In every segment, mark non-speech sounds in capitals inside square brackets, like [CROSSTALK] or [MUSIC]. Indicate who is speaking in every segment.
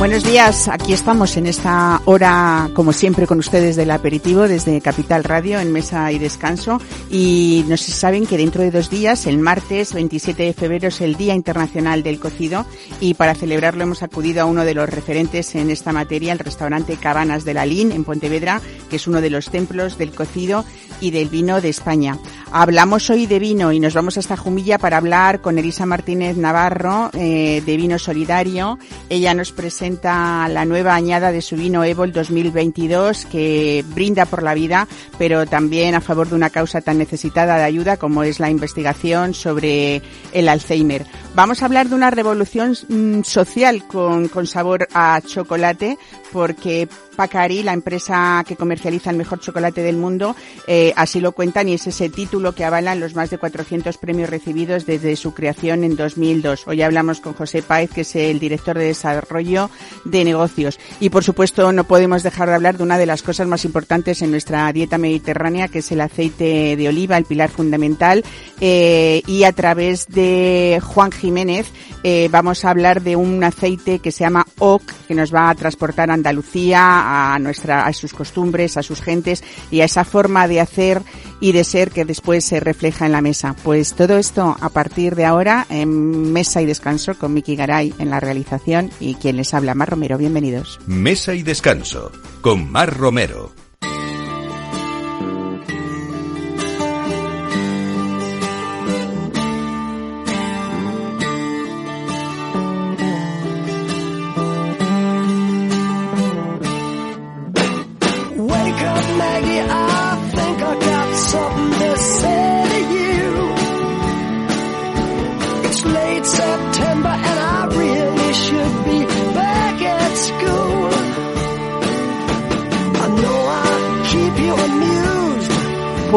Speaker 1: Buenos días, aquí estamos en esta hora, como siempre, con ustedes del aperitivo desde Capital Radio en Mesa y Descanso. Y no sé si saben que dentro de dos días, el martes 27 de febrero, es el Día Internacional del Cocido y para celebrarlo hemos acudido a uno de los referentes en esta materia, el restaurante Cabanas de la Lin en Pontevedra, que es uno de los templos del cocido y del vino de España. Hablamos hoy de vino y nos vamos hasta Jumilla para hablar con Elisa Martínez Navarro eh, de Vino Solidario. Ella nos presenta la nueva añada de su vino Evol 2022 que brinda por la vida, pero también a favor de una causa tan necesitada de ayuda como es la investigación sobre el Alzheimer. Vamos a hablar de una revolución mm, social con, con sabor a chocolate porque Pacari, la empresa que comercializa el mejor chocolate del mundo, eh, así lo cuentan y es ese título que avalan los más de 400 premios recibidos desde su creación en 2002. Hoy hablamos con José Páez, que es el director de desarrollo de negocios. Y por supuesto no podemos dejar de hablar de una de las cosas más importantes en nuestra dieta mediterránea, que es el aceite de oliva, el pilar fundamental. Eh, y a través de Juan Jiménez eh, vamos a hablar de un aceite que se llama OC, que nos va a transportar a Andalucía, a, nuestra, a sus costumbres, a sus gentes y a esa forma de hacer y de ser que después se refleja en la mesa. Pues todo esto a partir de ahora en Mesa y Descanso con Miki Garay en la realización y quien les habla, Mar Romero. Bienvenidos.
Speaker 2: Mesa y Descanso con Mar Romero.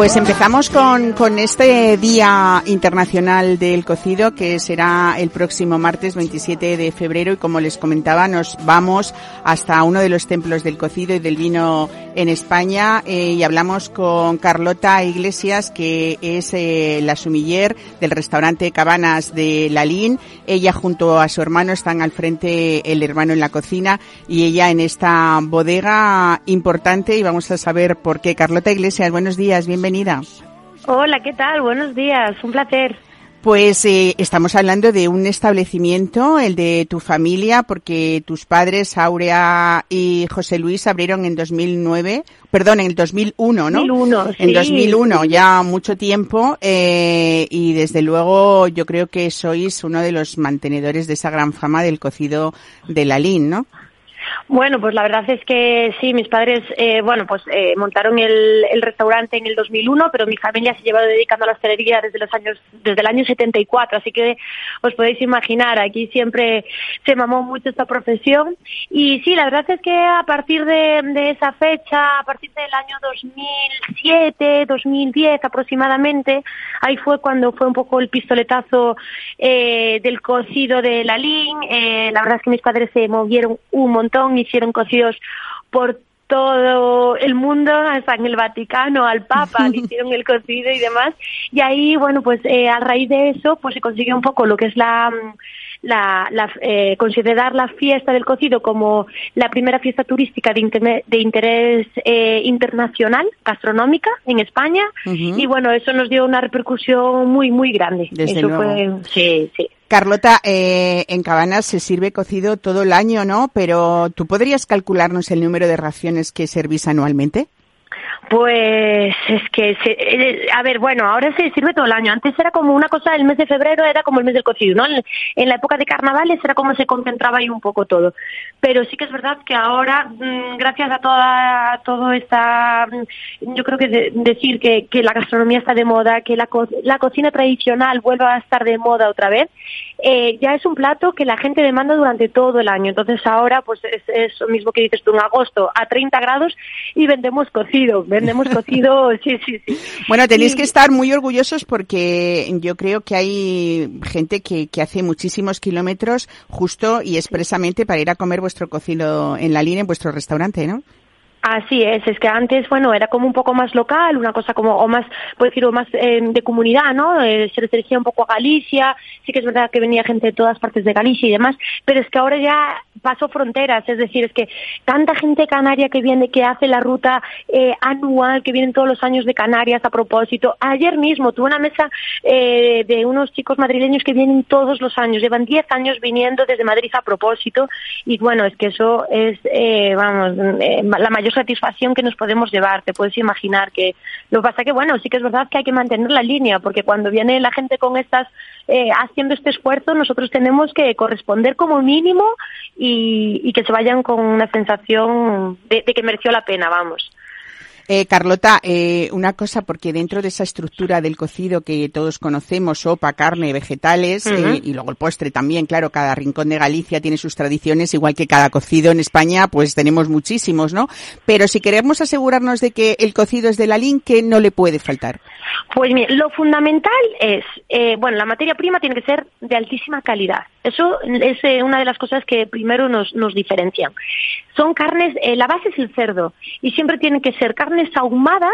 Speaker 1: Pues empezamos con, con este Día Internacional del Cocido que será el próximo martes 27 de febrero. Y como les comentaba nos vamos hasta uno de los templos del cocido y del vino en España eh, y hablamos con Carlota Iglesias que es eh, la sumiller del restaurante Cabanas de Lalín. Ella junto a su hermano están al frente el hermano en la cocina y ella en esta bodega importante y vamos a saber por qué. Carlota Iglesias, buenos días, bienvenida.
Speaker 3: Hola, ¿qué tal? Buenos días, un placer.
Speaker 1: Pues eh, estamos hablando de un establecimiento, el de tu familia, porque tus padres, Aurea y José Luis, abrieron en 2009, perdón, en el 2001, ¿no?
Speaker 3: 2001, sí.
Speaker 1: En 2001, ya mucho tiempo, eh, y desde luego yo creo que sois uno de los mantenedores de esa gran fama del cocido de la LIN, ¿no?
Speaker 3: Bueno, pues la verdad es que sí, mis padres, eh, bueno, pues eh, montaron el, el, restaurante en el 2001, pero mi familia se lleva dedicando a la hostelería desde los años, desde el año 74, así que os podéis imaginar, aquí siempre se mamó mucho esta profesión. Y sí, la verdad es que a partir de, esa fecha, a partir del año 2007, 2010 aproximadamente, ahí fue cuando fue un poco el pistoletazo eh, del cocido de la LIN, eh, la verdad es que mis padres se movieron un montón hicieron cocidos por todo el mundo, hasta en el Vaticano, al Papa, le [LAUGHS] hicieron el cocido y demás. Y ahí, bueno, pues eh, a raíz de eso, pues se consiguió un poco lo que es la, la, la eh, considerar la fiesta del cocido como la primera fiesta turística de, internet, de interés eh, internacional, gastronómica, en España. Uh -huh. Y bueno, eso nos dio una repercusión muy, muy grande.
Speaker 1: Desde
Speaker 3: eso
Speaker 1: luego.
Speaker 3: fue, sí, sí.
Speaker 1: Carlota, eh, en Cabanas se sirve cocido todo el año, ¿no? Pero ¿tú podrías calcularnos el número de raciones que servís anualmente?
Speaker 3: Pues es que, se, eh, a ver, bueno, ahora se sirve todo el año. Antes era como una cosa, el mes de febrero era como el mes del cocido, ¿no? En, la época de carnavales era como se concentraba ahí un poco todo. Pero sí que es verdad que ahora, mmm, gracias a toda, todo esta, mmm, yo creo que de, decir que, que, la gastronomía está de moda, que la, la cocina tradicional vuelva a estar de moda otra vez, eh, ya es un plato que la gente demanda durante todo el año. Entonces ahora, pues es eso mismo que dices tú, en agosto a 30 grados y vendemos cocido vendemos [LAUGHS] cocido, sí, sí, sí.
Speaker 1: Bueno, tenéis y... que estar muy orgullosos porque yo creo que hay gente que, que hace muchísimos kilómetros justo y expresamente para ir a comer vuestro cocido en la línea en vuestro restaurante, ¿no?
Speaker 3: Así es, es que antes, bueno, era como un poco más local, una cosa como, o más, puedo decir, o más eh, de comunidad, ¿no? Eh, se restringía un poco a Galicia, sí que es verdad que venía gente de todas partes de Galicia y demás, pero es que ahora ya pasó fronteras, es decir, es que tanta gente canaria que viene, que hace la ruta eh, anual, que vienen todos los años de Canarias a propósito. Ayer mismo tuve una mesa eh, de unos chicos madrileños que vienen todos los años, llevan 10 años viniendo desde Madrid a propósito y bueno, es que eso es, eh, vamos, eh, la mayor satisfacción que nos podemos llevar, te puedes imaginar que lo que pasa que bueno, sí que es verdad que hay que mantener la línea porque cuando viene la gente con estas, eh, haciendo este esfuerzo, nosotros tenemos que corresponder como mínimo y, y que se vayan con una sensación de, de que mereció la pena, vamos.
Speaker 1: Eh, Carlota, eh, una cosa, porque dentro de esa estructura del cocido que todos conocemos, sopa, carne, vegetales, eh, y luego el postre también, claro, cada rincón de Galicia tiene sus tradiciones, igual que cada cocido en España, pues tenemos muchísimos, ¿no? Pero si queremos asegurarnos de que el cocido es de la LIN, ¿qué no le puede faltar?
Speaker 3: Pues mire, lo fundamental es, eh, bueno, la materia prima tiene que ser de altísima calidad. Eso es eh, una de las cosas que primero nos, nos diferencian. Son carnes, eh, la base es el cerdo y siempre tienen que ser carnes ahumadas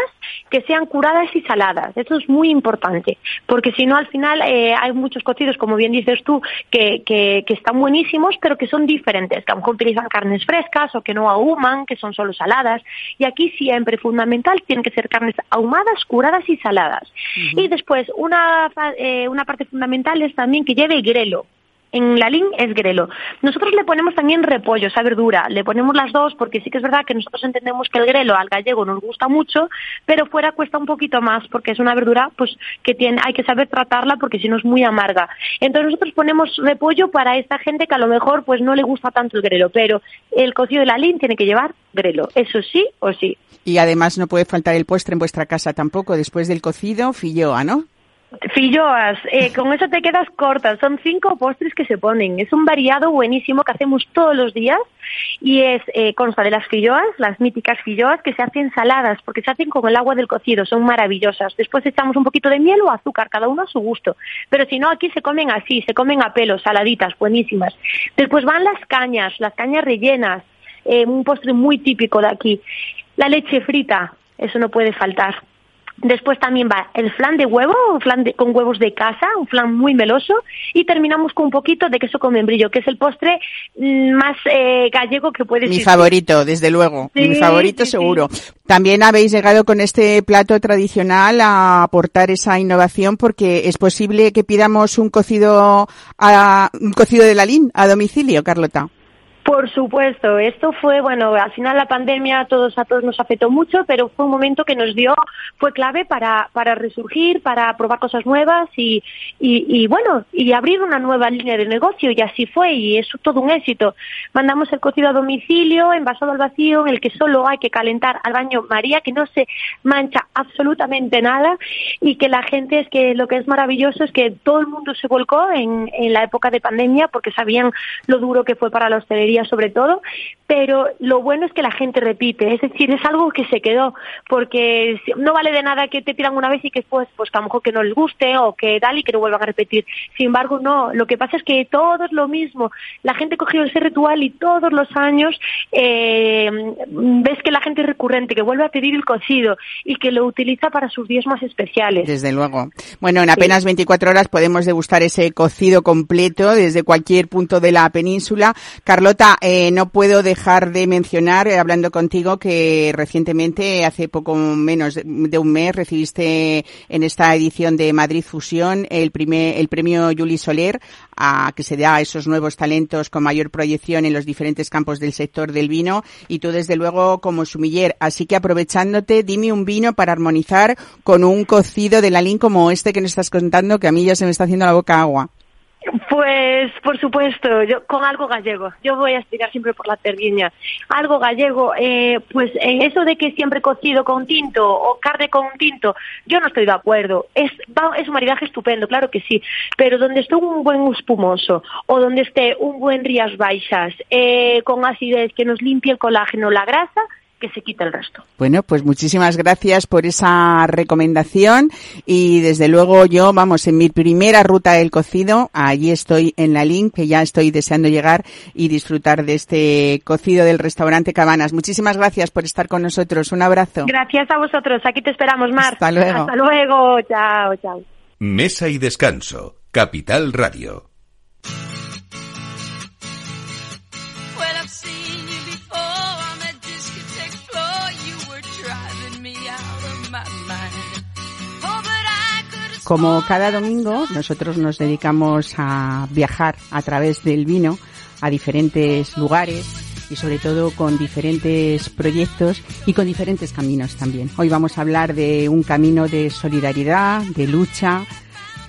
Speaker 3: que sean curadas y saladas. Eso es muy importante porque si no al final eh, hay muchos cocidos, como bien dices tú, que, que, que están buenísimos pero que son diferentes, que a lo mejor utilizan carnes frescas o que no ahuman, que son solo saladas. Y aquí siempre fundamental tienen que ser carnes ahumadas, curadas y saladas. Uh -huh. Y después una, eh, una parte fundamental es también que lleve grelo en la LIN es grelo. Nosotros le ponemos también repollo, esa verdura, le ponemos las dos porque sí que es verdad que nosotros entendemos que el grelo al gallego nos gusta mucho, pero fuera cuesta un poquito más porque es una verdura pues que tiene, hay que saber tratarla porque si no es muy amarga. Entonces nosotros ponemos repollo para esta gente que a lo mejor pues no le gusta tanto el grelo, pero el cocido de la LIN tiene que llevar grelo, eso sí o sí.
Speaker 1: Y además no puede faltar el postre en vuestra casa tampoco, después del cocido, filloa, ¿no?
Speaker 3: Filloas, eh, con eso te quedas corta. Son cinco postres que se ponen. Es un variado buenísimo que hacemos todos los días y es eh, consta de las filloas, las míticas filloas que se hacen saladas porque se hacen con el agua del cocido. Son maravillosas. Después echamos un poquito de miel o azúcar, cada uno a su gusto. Pero si no, aquí se comen así, se comen a pelo, saladitas, buenísimas. Después van las cañas, las cañas rellenas, eh, un postre muy típico de aquí. La leche frita, eso no puede faltar Después también va el flan de huevo, un flan de, con huevos de casa, un flan muy meloso. Y terminamos con un poquito de queso con membrillo, que es el postre mm, más eh, gallego que puede
Speaker 1: ser. Mi favorito, desde luego. Sí, Mi favorito sí, seguro. Sí. También habéis llegado con este plato tradicional a aportar esa innovación porque es posible que pidamos un cocido, a, un cocido de la LIN a domicilio, Carlota.
Speaker 3: Por supuesto, esto fue, bueno, al final la pandemia a todos, a todos nos afectó mucho, pero fue un momento que nos dio, fue clave para, para resurgir, para probar cosas nuevas y, y, bueno, y abrir una nueva línea de negocio y así fue y es todo un éxito. Mandamos el cocido a domicilio, envasado al vacío, en el que solo hay que calentar al baño María, que no se mancha absolutamente nada y que la gente es que lo que es maravilloso es que todo el mundo se volcó en, en la época de pandemia porque sabían lo duro que fue para la hostelería sobre todo, pero lo bueno es que la gente repite, es decir, es algo que se quedó, porque no vale de nada que te tiran una vez y que después, pues que a lo mejor que no les guste o que tal y que no vuelvan a repetir. Sin embargo, no, lo que pasa es que todo es lo mismo, la gente cogió ese ritual y todos los años eh, ves que la gente es recurrente, que vuelve a pedir el cocido y que lo utiliza para sus días más especiales.
Speaker 1: Desde luego. Bueno, en apenas sí. 24 horas podemos degustar ese cocido completo desde cualquier punto de la península. Carlota, eh, no puedo dejar de mencionar, eh, hablando contigo, que recientemente, hace poco menos de, un mes, recibiste en esta edición de Madrid Fusión el, primer, el premio Juli Soler, a, que se da a esos nuevos talentos con mayor proyección en los diferentes campos del sector del vino, y tú desde luego como sumiller. Así que aprovechándote, dime un vino para armonizar con un cocido de la LIN como este que nos estás contando, que a mí ya se me está haciendo la boca agua.
Speaker 3: Pues, por supuesto, yo con algo gallego. Yo voy a explicar siempre por la terdiña. Algo gallego, eh, pues en eso de que siempre cocido con tinto o carne con tinto, yo no estoy de acuerdo. Es, es un maridaje estupendo, claro que sí. Pero donde esté un buen espumoso o donde esté un buen rías baixas, eh, con acidez que nos limpie el colágeno, la grasa, que se quite el resto.
Speaker 1: Bueno, pues muchísimas gracias por esa recomendación y desde luego yo, vamos, en mi primera ruta del cocido, allí estoy en la link, que ya estoy deseando llegar y disfrutar de este cocido del restaurante Cabanas. Muchísimas gracias por estar con nosotros. Un abrazo.
Speaker 3: Gracias a vosotros. Aquí te esperamos, Mar.
Speaker 1: Hasta luego.
Speaker 3: Hasta luego. Chao, chao.
Speaker 2: Mesa y descanso. Capital Radio.
Speaker 1: Como cada domingo, nosotros nos dedicamos a viajar a través del vino a diferentes lugares y sobre todo con diferentes proyectos y con diferentes caminos también. Hoy vamos a hablar de un camino de solidaridad, de lucha,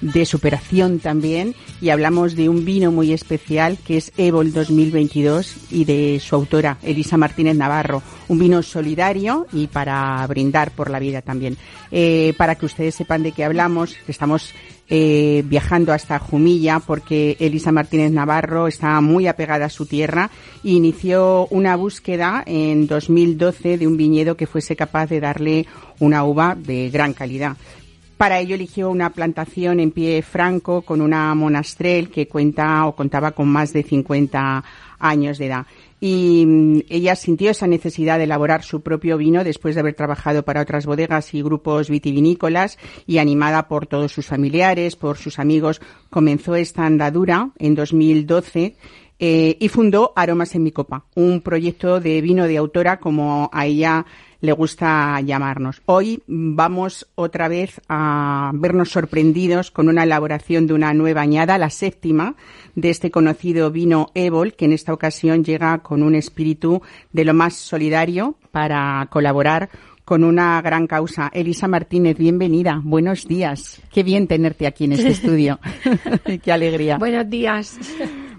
Speaker 1: de superación también y hablamos de un vino muy especial que es Evol 2022 y de su autora Elisa Martínez Navarro, un vino solidario y para brindar por la vida también. Eh, para que ustedes sepan de qué hablamos, estamos eh, viajando hasta Jumilla porque Elisa Martínez Navarro está muy apegada a su tierra e inició una búsqueda en 2012 de un viñedo que fuese capaz de darle una uva de gran calidad. Para ello eligió una plantación en pie franco con una monastrel que cuenta o contaba con más de 50 años de edad. Y mm, ella sintió esa necesidad de elaborar su propio vino después de haber trabajado para otras bodegas y grupos vitivinícolas y animada por todos sus familiares, por sus amigos, comenzó esta andadura en 2012 eh, y fundó Aromas en mi copa, un proyecto de vino de autora como a ella le gusta llamarnos. Hoy vamos otra vez a vernos sorprendidos con una elaboración de una nueva añada, la séptima, de este conocido vino Evol, que en esta ocasión llega con un espíritu de lo más solidario para colaborar con una gran causa. Elisa Martínez, bienvenida. Buenos días. Qué bien tenerte aquí en este [LAUGHS] estudio. [LAUGHS] Qué alegría.
Speaker 4: Buenos días.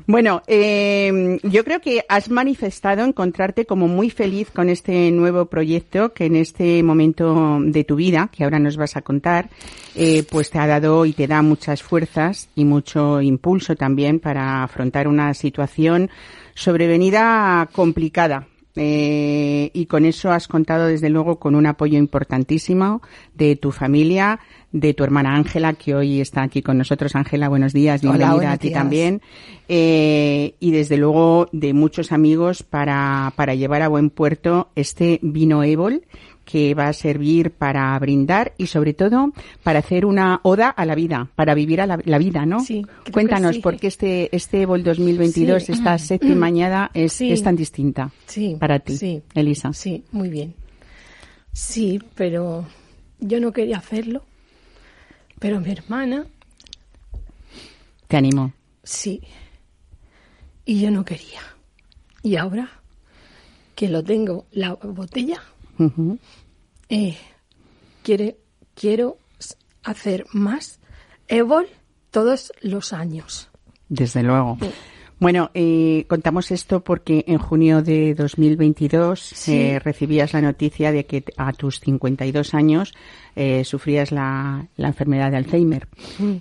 Speaker 1: Bueno, eh, yo creo que has manifestado encontrarte como muy feliz con este nuevo proyecto que en este momento de tu vida, que ahora nos vas a contar, eh, pues te ha dado y te da muchas fuerzas y mucho impulso también para afrontar una situación sobrevenida complicada. Eh, y con eso has contado desde luego con un apoyo importantísimo de tu familia, de tu hermana Ángela, que hoy está aquí con nosotros. Ángela, buenos días, bienvenida
Speaker 4: buenos
Speaker 1: a ti
Speaker 4: días.
Speaker 1: también. Eh, y desde luego de muchos amigos para, para llevar a buen puerto este vino Évol que va a servir para brindar y sobre todo para hacer una oda a la vida, para vivir a la, la vida, ¿no?
Speaker 4: Sí,
Speaker 1: Cuéntanos
Speaker 4: sí.
Speaker 1: por qué este, este Évol 2022,
Speaker 4: Sí.
Speaker 1: esta séptima [CLEARS THROAT] añada es, es tan distinta
Speaker 4: Sí.
Speaker 1: para ti,
Speaker 4: Sí.
Speaker 1: Elisa.
Speaker 4: Sí, muy bien. Sí, pero yo no quería hacerlo. Pero mi hermana,
Speaker 1: Te animo.
Speaker 4: sí. Y yo no quería. Y ahora que lo tengo, la botella, Eh, quiere, quiero hacer más Evol todos los años.
Speaker 1: Desde luego. Bueno, eh, contamos esto porque en junio de 2022
Speaker 4: Sí.
Speaker 1: eh, recibías la noticia de que a tus 52 años eh, sufrías la, la enfermedad de Alzheimer.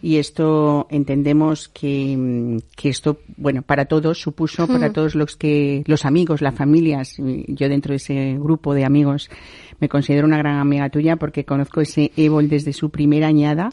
Speaker 1: Y esto entendemos que, que esto, bueno, para todos supuso, para todos los que, los amigos, las familias, yo dentro de ese grupo de amigos me considero una gran amiga tuya porque conozco ese Evol desde su primera añada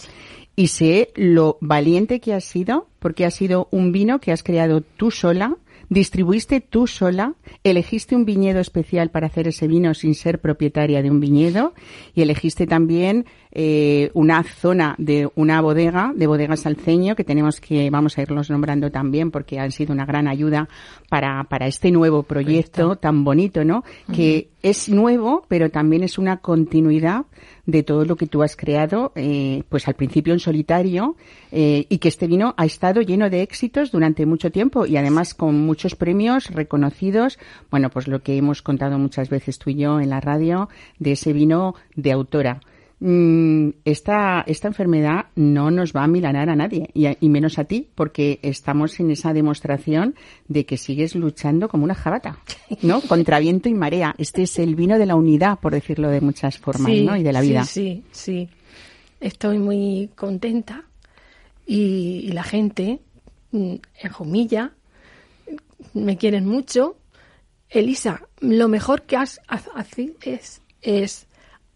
Speaker 1: y sé lo valiente que has sido, porque ha sido un vino que has creado tú sola, distribuiste tú sola, elegiste un viñedo especial para hacer ese vino sin ser propietaria de un viñedo y elegiste también eh, una zona de una bodega, de bodegas Salceño, que tenemos que, vamos a irlos nombrando también porque han sido una gran ayuda para, para este nuevo proyecto tan bonito, ¿no? Que es nuevo, pero también es una continuidad de todo lo que tú has creado, eh, pues al principio en solitario, eh, y que este vino ha estado lleno de éxitos durante mucho tiempo y además con muchos premios reconocidos. Bueno, pues lo que hemos contado muchas veces tú y yo en la radio de ese vino de autora. Mm, esta, esta enfermedad no nos va a milanar a nadie y, a- y menos a ti porque estamos en esa demostración de que sigues luchando como una jabata, ¿no? [LAUGHS] Contra viento y marea. Este es el vino de la unidad, por decirlo de muchas formas,
Speaker 4: Sí,
Speaker 1: ¿no? Y de la
Speaker 4: sí,
Speaker 1: vida.
Speaker 4: Sí, sí. Estoy muy contenta y, y la gente mm, en Jumilla me quieren mucho Elisa, lo mejor que has hace- es, es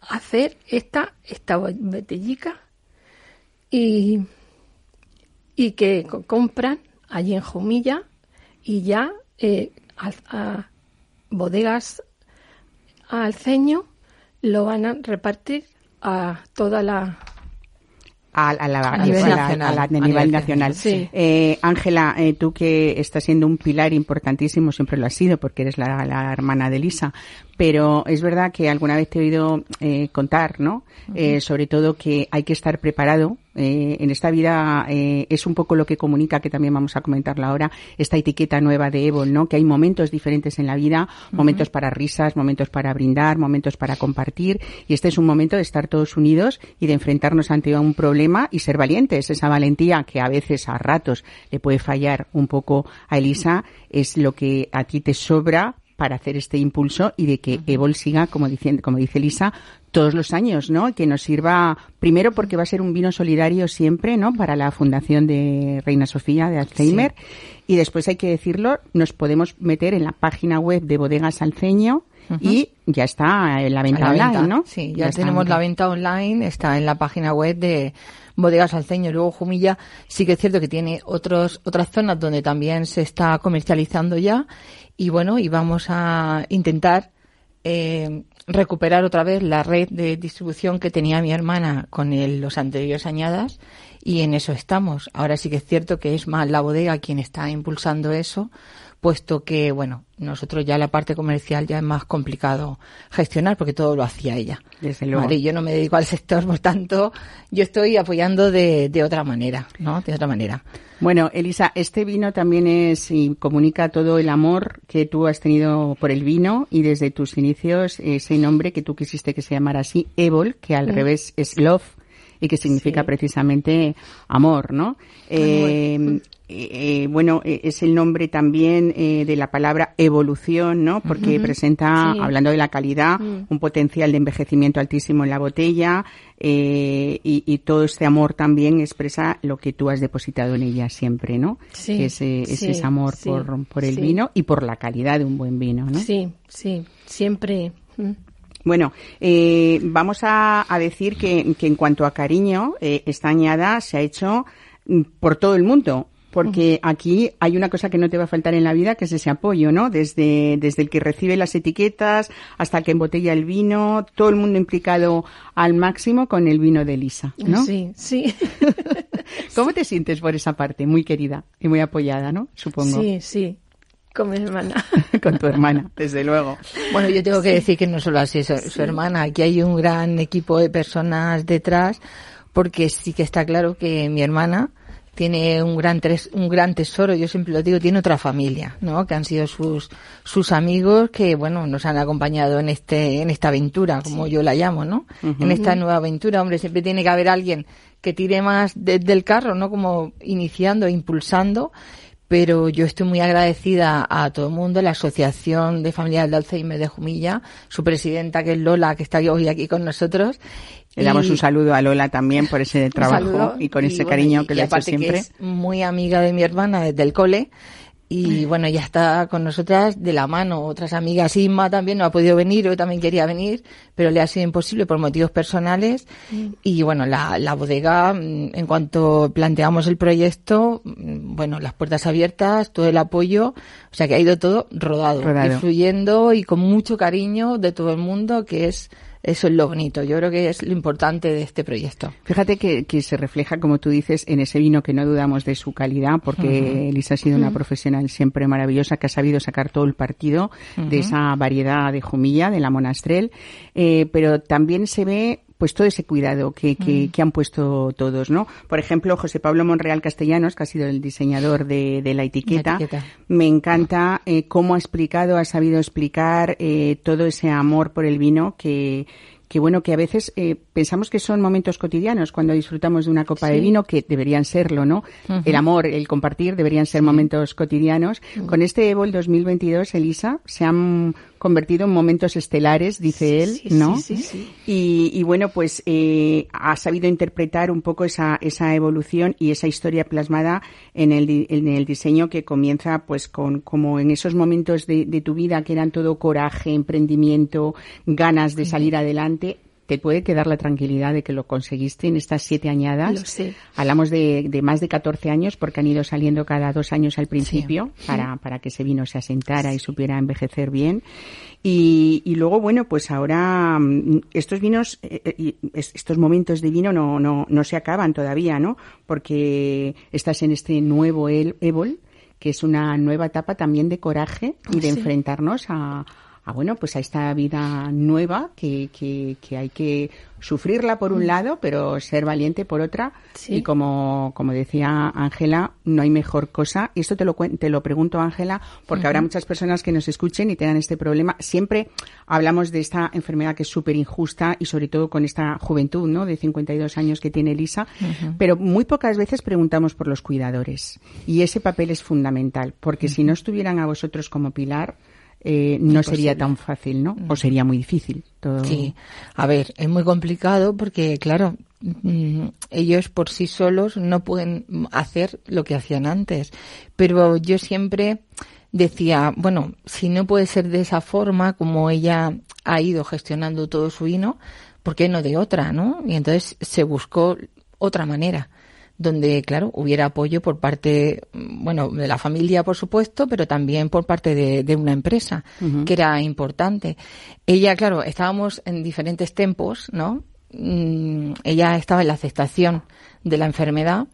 Speaker 4: hacer esta, esta botellica y, y que co- compran allí en Jumilla y ya eh, al- a bodegas al ceño lo van a repartir a toda la
Speaker 1: a, a la,
Speaker 5: A nivel
Speaker 1: a la-
Speaker 5: nacional,
Speaker 1: a la- a
Speaker 5: a
Speaker 1: nivel nacional.
Speaker 4: sí.
Speaker 1: Eh, Ángela, eh, tú que estás siendo un pilar importantísimo, siempre lo has sido porque eres la, la hermana de Lisa, pero es verdad que alguna vez te he oído eh, contar, ¿no? Eh, sobre todo que hay que estar preparado. eh, en esta vida eh, es un poco lo que comunica, que también vamos a comentarlo ahora, esta etiqueta nueva de Evol, ¿no? Que hay momentos diferentes en la vida, momentos para risas, momentos para brindar, momentos para compartir, y este es un momento de estar todos unidos y de enfrentarnos ante un problema y ser valientes. Esa valentía que a veces, a ratos, le puede fallar un poco a Elisa, es lo que a ti te sobra para hacer este impulso y de que Evol siga, como, diciendo, como dice Elisa, todos los años, ¿no? Que nos sirva, primero porque va a ser un vino solidario siempre, ¿no? Para la Fundación de Reina Sofía de Alzheimer. Y después hay que decirlo, nos podemos meter en la página web de Bodegas Alceño y ya está en la venta
Speaker 5: la
Speaker 1: online,
Speaker 5: venta,
Speaker 1: ¿no?
Speaker 5: Sí, ya, tenemos
Speaker 1: en-
Speaker 5: la venta online, está en la página web de Bodegas Alceño. Luego Jumilla sí que es cierto que tiene otros otras zonas donde también se está comercializando ya. Y bueno, y vamos a intentar eh, recuperar otra vez la red de distribución que tenía mi hermana con el- los anteriores añadas y en eso estamos. Ahora sí que es cierto que es más la bodega quien está impulsando eso, puesto que, bueno, nosotros ya la parte comercial ya es más complicado gestionar porque todo lo hacía ella.
Speaker 1: Desde luego.
Speaker 5: Vale, yo no me dedico al sector, por tanto, yo estoy apoyando de, de otra manera, ¿no? De otra manera.
Speaker 1: Bueno, Elisa, este vino también es y comunica todo el amor que tú has tenido por el vino y desde tus inicios ese nombre que tú quisiste que se llamara así, Evol, que al revés es love y que significa
Speaker 4: Sí.
Speaker 1: precisamente amor, ¿no? Eh, eh, eh, bueno, eh, es el nombre también eh, de la palabra evolución, ¿no? Porque presenta,
Speaker 4: Sí.
Speaker 1: hablando de la calidad,
Speaker 4: Mm.
Speaker 1: un potencial de envejecimiento altísimo en la botella eh, y, y todo este amor también expresa lo que tú has depositado en ella siempre, ¿no?
Speaker 4: Sí,
Speaker 1: Que ese, es
Speaker 4: sí,
Speaker 1: ese amor
Speaker 4: sí,
Speaker 1: por, por el vino y por la calidad de un buen vino, ¿no?
Speaker 4: Sí, sí, siempre. mm.
Speaker 1: Bueno, eh, vamos a, a decir que, que en cuanto a cariño, eh, esta añada se ha hecho mm, por todo el mundo. Porque aquí hay una cosa que no te va a faltar en la vida, que es ese apoyo, ¿no? Desde, desde el que recibe las etiquetas hasta el que embotella el vino, todo el mundo implicado al máximo con el vino de Lisa, ¿no?
Speaker 4: Sí, sí. [LAUGHS]
Speaker 1: ¿Cómo te sientes por esa parte? Muy querida y muy apoyada, ¿no? Supongo.
Speaker 4: Sí, sí. Con mi hermana. [LAUGHS]
Speaker 1: con tu hermana, desde luego.
Speaker 5: Bueno, yo tengo que decir que no solo así, su, su hermana, aquí hay un gran equipo de personas detrás, porque sí que está claro que mi hermana tiene un gran tres- un gran tesoro, yo siempre lo digo, tiene otra familia, ¿no? Que han sido sus sus amigos que bueno, nos han acompañado en este en esta aventura, como yo la llamo, ¿no? En esta nueva aventura, hombre, siempre tiene que haber alguien que tire más desde el carro, ¿no? Como iniciando, impulsando pero yo estoy muy agradecida a todo el mundo, la Asociación de Familiares de Alzheimer de Jumilla, su presidenta que es Lola, que está hoy aquí con nosotros.
Speaker 1: Le damos
Speaker 5: Y-
Speaker 1: un saludo a Lola también por ese trabajo y con ese
Speaker 5: bueno,
Speaker 1: cariño que
Speaker 5: y
Speaker 1: le ha hecho
Speaker 5: aparte que
Speaker 1: siempre.
Speaker 5: es muy amiga de mi hermana desde el cole. Y bueno, ya está con nosotras de la mano. Otras amigas, Inma también no ha podido venir, yo también quería venir, pero le ha sido imposible por motivos personales. Y bueno, la, la bodega, mm, en cuanto planteamos el proyecto, mm, bueno, las puertas abiertas, todo el apoyo, o sea que ha ido todo rodado,
Speaker 1: Rodado.
Speaker 5: y fluyendo y con mucho cariño de todo el mundo, que es, eso es lo bonito. Yo creo que es lo importante de este proyecto.
Speaker 1: Fíjate que, que se refleja, como tú dices, en ese vino que no dudamos de su calidad, porque Elisa ha sido una profesional siempre maravillosa que ha sabido sacar todo el partido de esa variedad de jumilla, de la monastrel, eh, pero también se ve pues todo ese cuidado que, que, que han puesto todos, ¿no? Por ejemplo, José Pablo Monreal Castellanos, que ha sido el diseñador de, de la etiqueta,
Speaker 5: La etiqueta.
Speaker 1: me encanta eh, cómo ha explicado, ha sabido explicar eh, todo ese amor por el vino que, que bueno, que a veces eh, pensamos que son momentos cotidianos cuando disfrutamos de una copa de vino, que deberían serlo, ¿no? El amor, el compartir deberían ser momentos cotidianos. Con este Evol 2022, Elisa, se han convertido en momentos estelares, dice él, ¿no?
Speaker 4: sí, sí, sí.
Speaker 1: Y, y bueno, pues eh, ha sabido interpretar un poco esa, esa evolución y esa historia plasmada en el, en el diseño que comienza pues con como en esos momentos de, de tu vida que eran todo coraje, emprendimiento, ganas de salir adelante. Te puede quedar la tranquilidad de que lo conseguiste en estas siete añadas.
Speaker 4: Lo sé.
Speaker 1: Hablamos de, de más de 14 años porque han ido saliendo cada dos años al principio para, para que ese vino se asentara y supiera envejecer bien. Y, y luego, bueno, pues ahora mm, estos vinos, eh, eh, estos momentos de vino no, no, no se acaban todavía, ¿no? Porque estás en este nuevo El- Évol, que es una nueva etapa también de coraje y de
Speaker 4: Sí.
Speaker 1: enfrentarnos a, a, bueno, pues a esta vida nueva que, que, que hay que sufrirla por un lado, pero ser valiente por otra.
Speaker 4: Sí.
Speaker 1: Y como, como decía Ángela, no hay mejor cosa. Y esto te lo, te lo pregunto, Ángela, porque habrá muchas personas que nos escuchen y tengan este problema. Siempre hablamos de esta enfermedad que es súper injusta y sobre todo con esta juventud, ¿no? De 52 años que tiene Elisa. Pero muy pocas veces preguntamos por los cuidadores. Y ese papel es fundamental, porque si no estuvieran a vosotros como pilar, eh, no sería tan fácil, ¿no? O sería muy difícil. Todo.
Speaker 5: Sí, a ver, es muy complicado porque, claro, mm, ellos por sí solos no pueden hacer lo que hacían antes. Pero yo siempre decía, bueno, si no puede ser de esa forma como ella ha ido gestionando todo su vino, ¿por qué no de otra, no? Y entonces se buscó otra manera donde, claro, hubiera apoyo por parte, mm, bueno, de la familia, por supuesto, pero también por parte de, de una empresa, que era importante. Ella, claro, estábamos en diferentes tempos, ¿no? Mm, ella estaba en la aceptación de la enfermedad,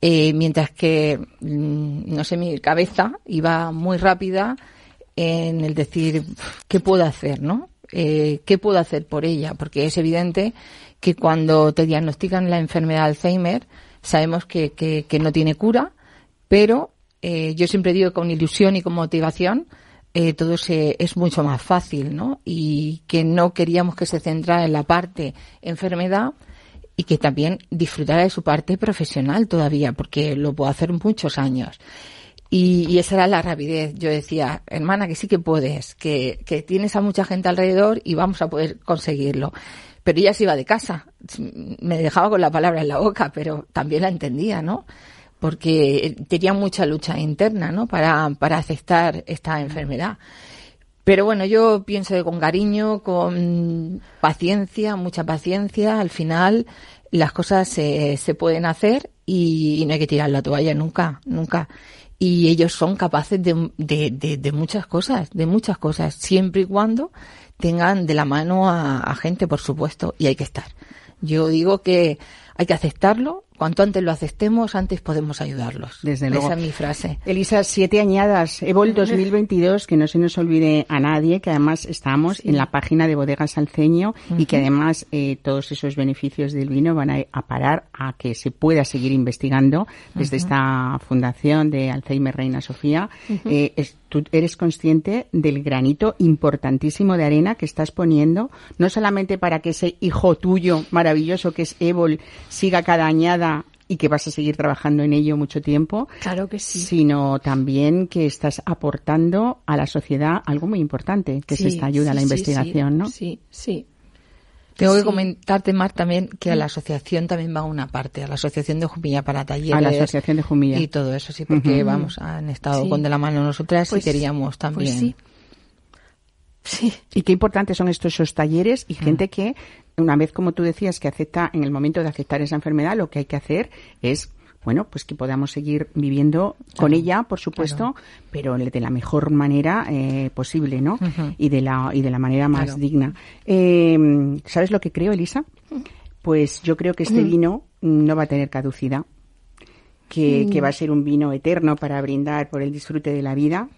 Speaker 5: eh, mientras que, mm, no sé, mi cabeza iba muy rápida en el decir, ¿qué puedo hacer, no? Eh, ¿Qué puedo hacer por ella? Porque es evidente que cuando te diagnostican la enfermedad de Alzheimer, sabemos que, que, que no tiene cura, pero eh, yo siempre digo que con ilusión y con motivación eh, todo se, es mucho más fácil, ¿no? Y que no queríamos que se centrara en la parte enfermedad y que también disfrutara de su parte profesional todavía, porque lo puedo hacer muchos años. Y, y esa era la rapidez. Yo decía, hermana, que sí que puedes, que, que tienes a mucha gente alrededor y vamos a poder conseguirlo. Pero ella se iba de casa. Me dejaba con la palabra en la boca, pero también la entendía, ¿no? Porque tenía mucha lucha interna, ¿no? Para, para aceptar esta enfermedad. Pero bueno, yo pienso que con cariño, con paciencia, mucha paciencia, al final las cosas se, se pueden hacer y, y no hay que tirar la toalla nunca, nunca. Y ellos son capaces de, de, muchas cosas, de muchas cosas, siempre y cuando tengan de la mano a gente, por supuesto, y hay que estar. Yo digo que hay que aceptarlo. Cuanto antes lo aceptemos, antes podemos ayudarlos.
Speaker 1: Desde luego.
Speaker 5: Esa es mi frase.
Speaker 1: Elisa, siete añadas, Evol 2022, que no se nos olvide a nadie, que además estamos en la página de Bodegas Alceño y que además eh, todos esos beneficios del vino van a, a parar a que se pueda seguir investigando desde esta fundación de Alzheimer Reina Sofía. Eh, es- tú eres consciente del granito importantísimo de arena que estás poniendo, no solamente para que ese hijo tuyo maravilloso que es Evol siga cada añada y que vas a seguir trabajando en ello mucho tiempo,
Speaker 4: Claro que sí.
Speaker 1: sino también que estás aportando a la sociedad algo muy importante, que
Speaker 4: Sí,
Speaker 1: es esta ayuda a la investigación,
Speaker 4: sí,
Speaker 1: ¿no?
Speaker 4: Sí, sí.
Speaker 5: Tengo que comentarte, Mar, también que a la asociación también va una parte, a la asociación de Jumilla para talleres.
Speaker 1: A la asociación de Jumilla.
Speaker 5: Y todo eso, sí, porque vamos, han estado
Speaker 4: Sí.
Speaker 5: con de la mano nosotras
Speaker 4: Pues-
Speaker 5: y queríamos también.
Speaker 4: Pues sí. Sí.
Speaker 1: Y qué importantes son estos esos talleres y gente que, una vez como tú decías, que acepta, en el momento de aceptar esa enfermedad, lo que hay que hacer es, bueno, pues que podamos seguir viviendo con ella, por supuesto, pero de la mejor manera eh, posible, ¿no? Y de la y de la manera más
Speaker 5: Claro.
Speaker 1: digna. Eh, ¿Sabes lo que creo, Elisa? Pues yo creo que este vino no va a tener caducidad, que, que va a ser un vino eterno para brindar por el disfrute de la vida,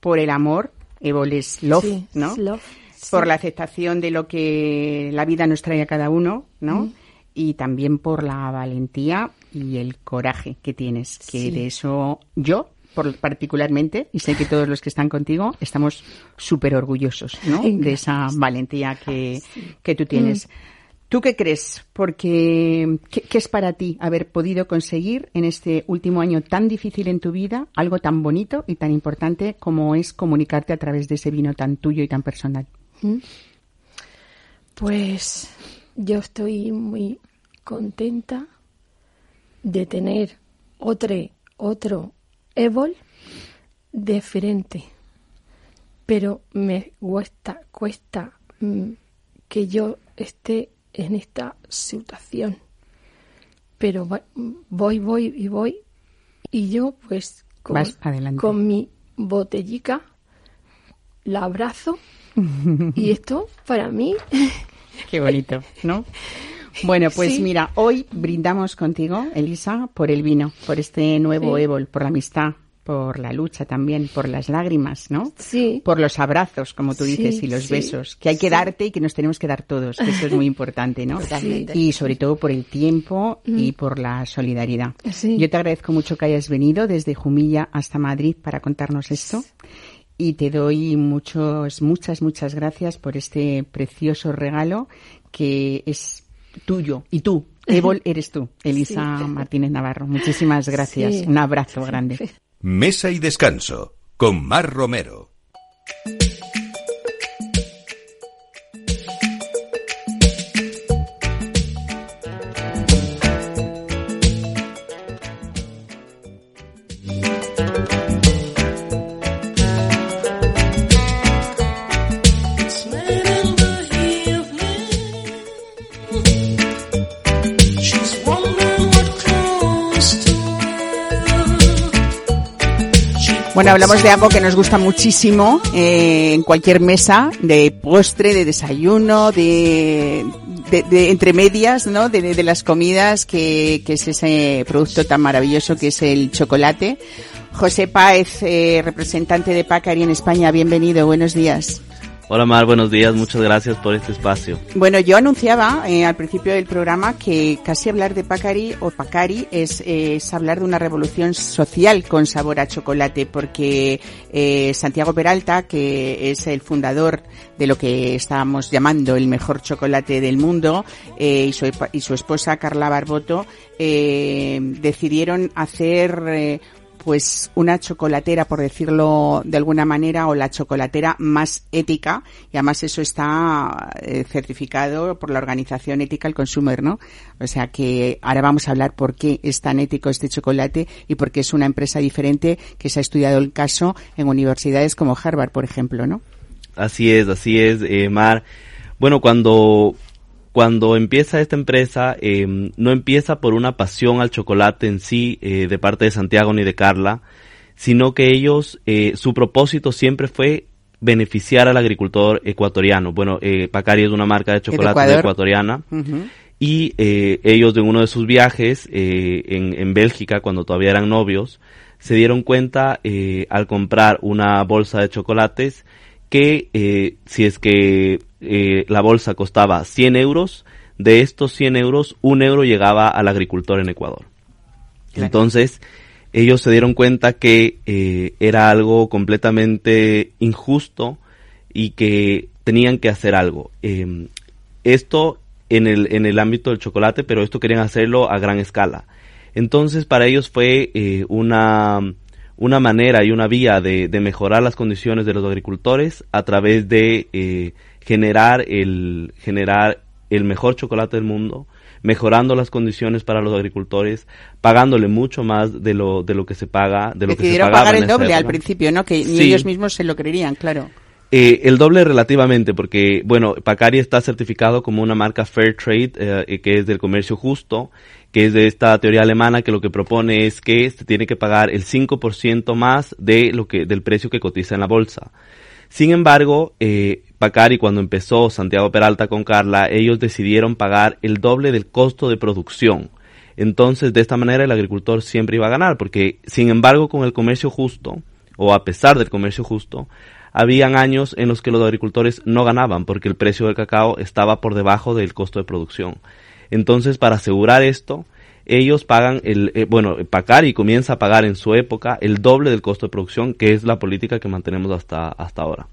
Speaker 1: por el amor, Evol es love,
Speaker 4: Sí,
Speaker 1: ¿no?
Speaker 4: es love,
Speaker 1: Por la aceptación de lo que la vida nos trae a cada uno, ¿no? Y también por la valentía y el coraje que tienes, que
Speaker 4: Sí.
Speaker 1: de eso yo por, particularmente, y sé que todos los que están contigo, estamos súper orgullosos, De esa valentía que, que tú tienes. ¿Tú qué crees? Porque, ¿qué, qué es para ti haber podido conseguir en este último año tan difícil en tu vida algo tan bonito y tan importante como es comunicarte a través de ese vino tan tuyo y tan personal?
Speaker 4: Pues yo estoy muy contenta de tener otro, otro Evol diferente. Pero me cuesta, cuesta mm, que yo esté en esta situación. Pero va- voy, voy y voy. Y yo, pues, con,
Speaker 1: Vas
Speaker 4: con mi botellica, la abrazo. [LAUGHS] y esto, para mí,
Speaker 1: Qué bonito, ¿no? [LAUGHS] Bueno, pues
Speaker 4: Sí.
Speaker 1: mira, hoy brindamos contigo, Elisa, por el vino, por este nuevo
Speaker 4: Sí.
Speaker 1: Évol, por la amistad, por la lucha también, por las lágrimas, ¿no?
Speaker 4: sí.
Speaker 1: Por los abrazos, como tú
Speaker 4: Sí,
Speaker 1: dices, y los
Speaker 4: sí,
Speaker 1: besos, que hay que
Speaker 4: sí.
Speaker 1: darte y que nos tenemos que dar todos, que eso es muy importante, ¿no?
Speaker 5: Totalmente.
Speaker 1: Y sobre todo por el tiempo y por la solidaridad.
Speaker 4: Sí.
Speaker 1: Yo te agradezco mucho que hayas venido desde Jumilla hasta Madrid para contarnos esto. Y te doy muchos, muchas, muchas gracias por este precioso regalo que es tuyo. Y tú, Évol, eres tú, Elisa Martínez Navarro. Muchísimas gracias.
Speaker 4: Sí.
Speaker 1: Un abrazo grande. [LAUGHS]
Speaker 2: Mesa y descanso con Mar Romero.
Speaker 1: Bueno, hablamos de algo que nos gusta muchísimo eh, en cualquier mesa, de postre, de desayuno, de, de, de entre medias, ¿no? De, de las comidas, que, que es ese producto tan maravilloso que es el chocolate. José Páez, eh, representante de Pacari en España, bienvenido, buenos días.
Speaker 6: Hola Mar, buenos días, muchas gracias por este espacio.
Speaker 1: Bueno, yo anunciaba eh, al principio del programa que casi hablar de Pacari o Pacari es, eh, es hablar de una revolución social con sabor a chocolate, porque eh, Santiago Peralta, que es el fundador de lo que estábamos llamando el mejor chocolate del mundo, y, su, y su esposa Carla Barboto, decidieron hacer pues una chocolatera, por decirlo de alguna manera, o la chocolatera más ética, y además eso está eh, certificado por la organización Ethical Consumer, ¿no? O sea que ahora vamos a hablar por qué es tan ético este chocolate y por qué es una empresa diferente que se ha estudiado el caso en universidades como Harvard, por ejemplo, ¿no?
Speaker 6: Así es, así es, eh, Mar. Bueno, cuando, cuando empieza esta empresa, eh, no empieza por una pasión al chocolate en sí, eh, de parte de Santiago ni de Carla, sino que ellos, eh, su propósito siempre fue beneficiar al agricultor ecuatoriano. Bueno, eh, Pacari es una marca de chocolate ecuatoriana. Y eh, ellos en uno de sus viajes eh, en, en Bélgica, cuando todavía eran novios, se dieron cuenta al comprar una bolsa de chocolates que eh, si es que eh, la bolsa costaba 100 euros, de estos 100 euros, un euro llegaba al agricultor en Ecuador.
Speaker 1: Claro.
Speaker 6: Entonces, ellos se dieron cuenta que eh, era algo completamente injusto y que tenían que hacer algo. Eh, esto en el, en el ámbito del chocolate, pero esto querían hacerlo a gran escala. Entonces, para ellos fue una, una manera y una vía de, de mejorar las condiciones de los agricultores a través de eh, generar, el, generar el mejor chocolate del mundo, mejorando las condiciones para los agricultores, pagándole mucho más de lo, de lo que se paga, de lo que se pagaba
Speaker 1: pagar el doble al principio, ¿no? Que ni ellos mismos se lo creerían, claro.
Speaker 6: Eh, el doble relativamente, porque, bueno, Pacari está certificado como una marca Fair Trade, eh, que es del comercio justo, que es de esta teoría alemana que lo que propone es que se tiene que pagar el 5% más de lo que, del precio que cotiza en la bolsa. Sin embargo, eh, Pacari cuando empezó Santiago Peralta con Carla, ellos decidieron pagar el doble del costo de producción. Entonces, de esta manera el agricultor siempre iba a ganar, porque sin embargo con el comercio justo, o a pesar del comercio justo, habían años en los que los agricultores no ganaban porque el precio del cacao estaba por debajo del costo de producción. Entonces, para asegurar esto, ellos pagan el, eh, bueno, Pacari comienza a pagar en su época el doble del costo de producción, que es la política que mantenemos hasta, hasta ahora.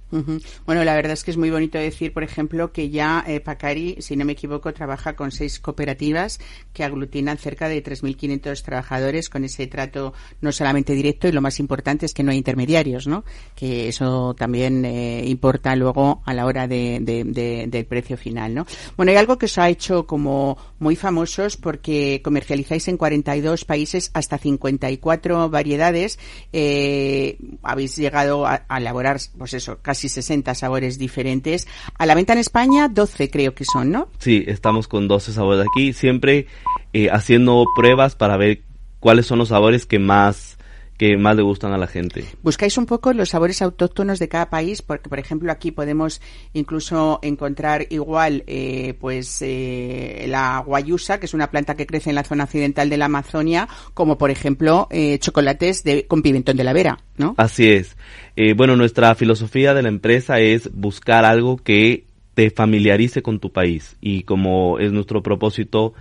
Speaker 1: Bueno, la verdad es que es muy bonito decir, por ejemplo, que ya eh, Pacari, si no me equivoco, trabaja con seis cooperativas que aglutinan cerca de 3.500 trabajadores con ese trato no solamente directo y lo más importante es que no hay intermediarios, ¿no? Que eso también eh, importa luego a la hora de, de- de- del precio final, ¿no? Bueno, hay algo que os ha hecho como muy famosos porque comercializáis en 42 países hasta 54 variedades. Eh, habéis llegado a, a elaborar, pues eso, casi 60 sabores diferentes. A la venta en España, 12 creo que son, ¿no?
Speaker 6: Sí, estamos con 12 sabores aquí, siempre eh, haciendo pruebas para ver cuáles son los sabores que más que más le gustan a la gente.
Speaker 1: Buscáis un poco los sabores autóctonos de cada país, porque por ejemplo aquí podemos incluso encontrar igual eh, pues eh, la guayusa, que es una planta que crece en la zona occidental de la Amazonia, como por ejemplo eh, chocolates de, con pimentón de la vera, ¿no?
Speaker 6: Así es. Eh, bueno, nuestra filosofía de la empresa es buscar algo que te familiarice con tu país y como es nuestro propósito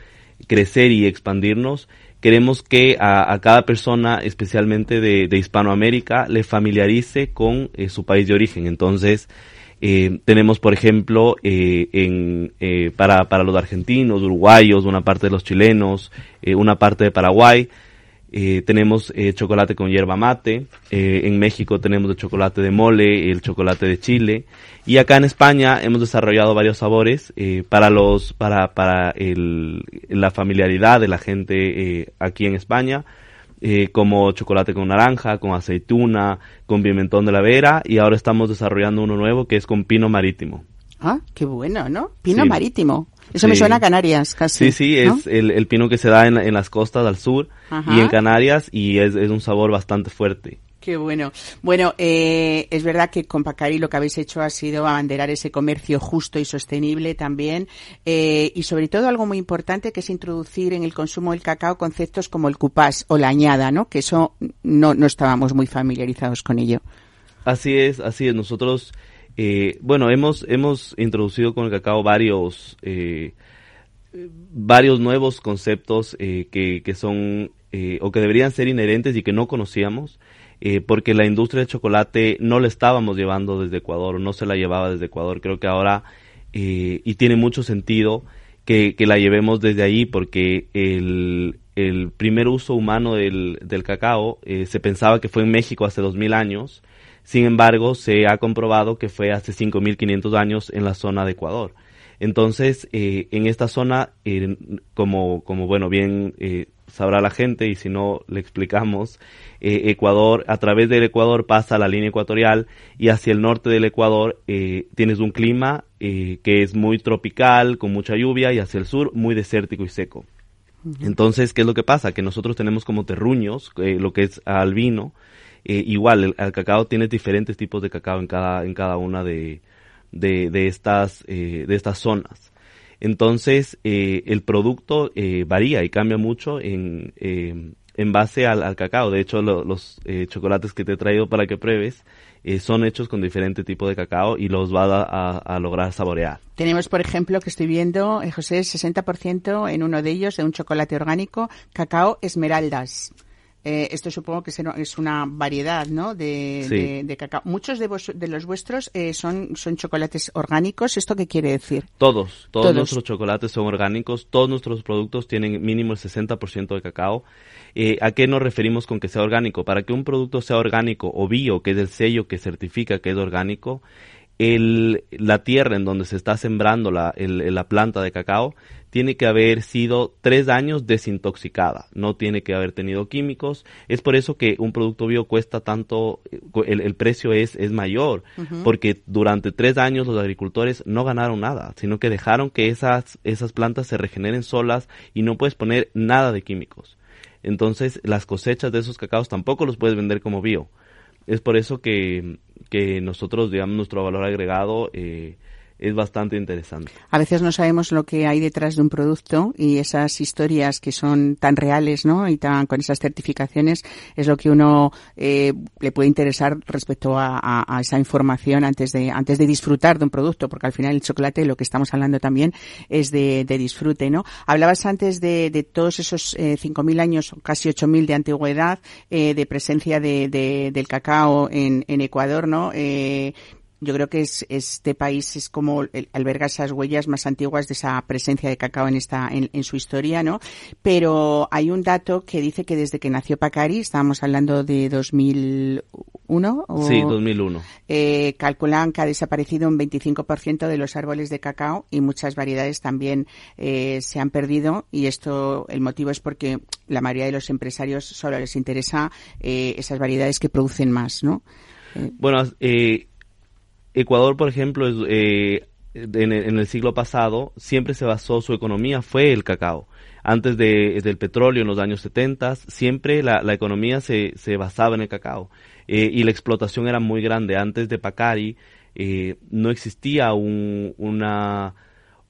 Speaker 6: crecer y expandirnos, queremos que a, cada persona, especialmente de, de Hispanoamérica, le familiarice con eh, su país de origen. Entonces, eh, tenemos, por ejemplo, eh, en, eh, para, para los argentinos, uruguayos, una parte de los chilenos, eh, una parte de Paraguay, eh, tenemos eh, chocolate con hierba mate, eh, en México tenemos el chocolate de mole, el chocolate de Chile, y acá en España hemos desarrollado varios sabores eh, para los para para el, la familiaridad de la gente eh, aquí en España, como chocolate con naranja, con aceituna, con pimentón de la vera, y ahora estamos desarrollando uno nuevo que es con pino marítimo.
Speaker 1: Ah, qué bueno, ¿no? Pino
Speaker 6: Sí.
Speaker 1: marítimo. Eso me
Speaker 6: Sí.
Speaker 1: suena a Canarias, casi.
Speaker 6: Sí, sí,
Speaker 1: ¿no?
Speaker 6: es el, el pino que se da en, en las costas al sur
Speaker 1: Ajá.
Speaker 6: y en Canarias y es, es un sabor bastante fuerte.
Speaker 1: Qué bueno. Bueno, eh, es verdad que con Pacari lo que habéis hecho ha sido abanderar ese comercio justo y sostenible también. eh, y sobre todo algo muy importante que es introducir en el consumo del cacao conceptos como el cupás o la añada, ¿no? Que eso no, no estábamos muy familiarizados con ello.
Speaker 6: Así es, así es. Nosotros, eh, bueno, hemos, hemos introducido con el cacao varios, eh, varios nuevos conceptos eh, que, que son eh, o que deberían ser inherentes y que no conocíamos, eh, porque la industria del chocolate no la estábamos llevando desde Ecuador, no se la llevaba desde Ecuador. Creo que ahora, eh, y tiene mucho sentido que, que la llevemos desde ahí, porque el, el primer uso humano del, del cacao se pensaba que fue en México hace 2000 años, sin embargo, se ha comprobado que fue hace 5.500 años en la zona de Ecuador. Entonces, eh, en esta zona, eh, como, como bueno, bien eh, sabrá la gente, y si no le explicamos, eh, Ecuador, a través del Ecuador pasa la línea ecuatorial y hacia el norte del Ecuador eh, tienes un clima eh, que es muy tropical, con mucha lluvia, y hacia el sur muy desértico y seco. Entonces, ¿qué es lo que pasa? Que nosotros tenemos como terruños, lo que es albino, eh, igual, el, cacao tiene diferentes tipos de cacao en cada, en cada una de, de, de estas, eh, de estas zonas. Entonces, eh, el producto eh, varía y cambia mucho en, eh, en base al, cacao. De hecho, lo- los eh, chocolates que te he traído para que pruebes son hechos con diferente tipo de cacao y los va a, a- lograr saborear.
Speaker 1: Tenemos, por ejemplo, que estoy viendo, José, 60% en uno de ellos de un chocolate orgánico, cacao esmeraldas. Eh, esto supongo que es una variedad, ¿no? De,
Speaker 6: Sí.
Speaker 1: de- de cacao. Muchos de, vos- de los vuestros eh, son, son chocolates orgánicos. ¿Esto qué quiere decir?
Speaker 6: Todos, todos,
Speaker 1: Todos.
Speaker 6: nuestros chocolates son orgánicos, todos nuestros productos tienen mínimo el 60% de cacao. Eh, ¿A qué nos referimos con que sea orgánico? Para que un producto sea orgánico o bio, que es el sello que certifica que es orgánico, el, la tierra en donde se está sembrando la, el- la planta de cacao tiene que haber sido tres años desintoxicada, no tiene que haber tenido químicos. Es por eso que un producto bio cuesta tanto, eh, el, el precio es, es mayor, porque durante tres años los agricultores no ganaron nada, sino que dejaron que esas, esas plantas se regeneren solas y no puedes poner nada de químicos. Entonces las cosechas de esos cacaos tampoco los puedes vender como bio. Es por eso que, que nosotros, digamos, nuestro valor agregado eh, es bastante interesante.
Speaker 1: A veces no sabemos lo que hay detrás de un producto y esas historias que son tan reales, ¿no? Y tan con esas certificaciones es lo que uno eh, le puede interesar respecto a, a- a esa información antes de antes de disfrutar de un producto, porque al final el chocolate lo que estamos hablando también es de, de disfrute, ¿no? Hablabas antes de, de todos esos eh, 5.000 años, casi 8.000 de antigüedad, eh, de presencia de, de- del cacao en, en Ecuador, ¿no? Eh, yo creo que es, este país es como el- alberga esas huellas más antiguas de esa presencia de cacao en esta en, en su historia, ¿no? Pero hay un dato que dice que desde que nació Pacari, estábamos hablando de 2001 o
Speaker 6: Sí, 2001.
Speaker 1: eh, calculan que ha desaparecido un 25% de los árboles de cacao y muchas variedades también eh, se han perdido y esto el motivo es porque la mayoría de los empresarios solo les interesa eh, esas variedades que producen más, ¿no?
Speaker 6: Bueno, eh, Ecuador, por ejemplo, eh, en, el, siglo pasado siempre se basó su economía fue el cacao. Antes de, del petróleo en los años 70, siempre la, economía se, se basaba en el cacao eh, y la explotación era muy grande. Antes de Pacari eh, no existía un, una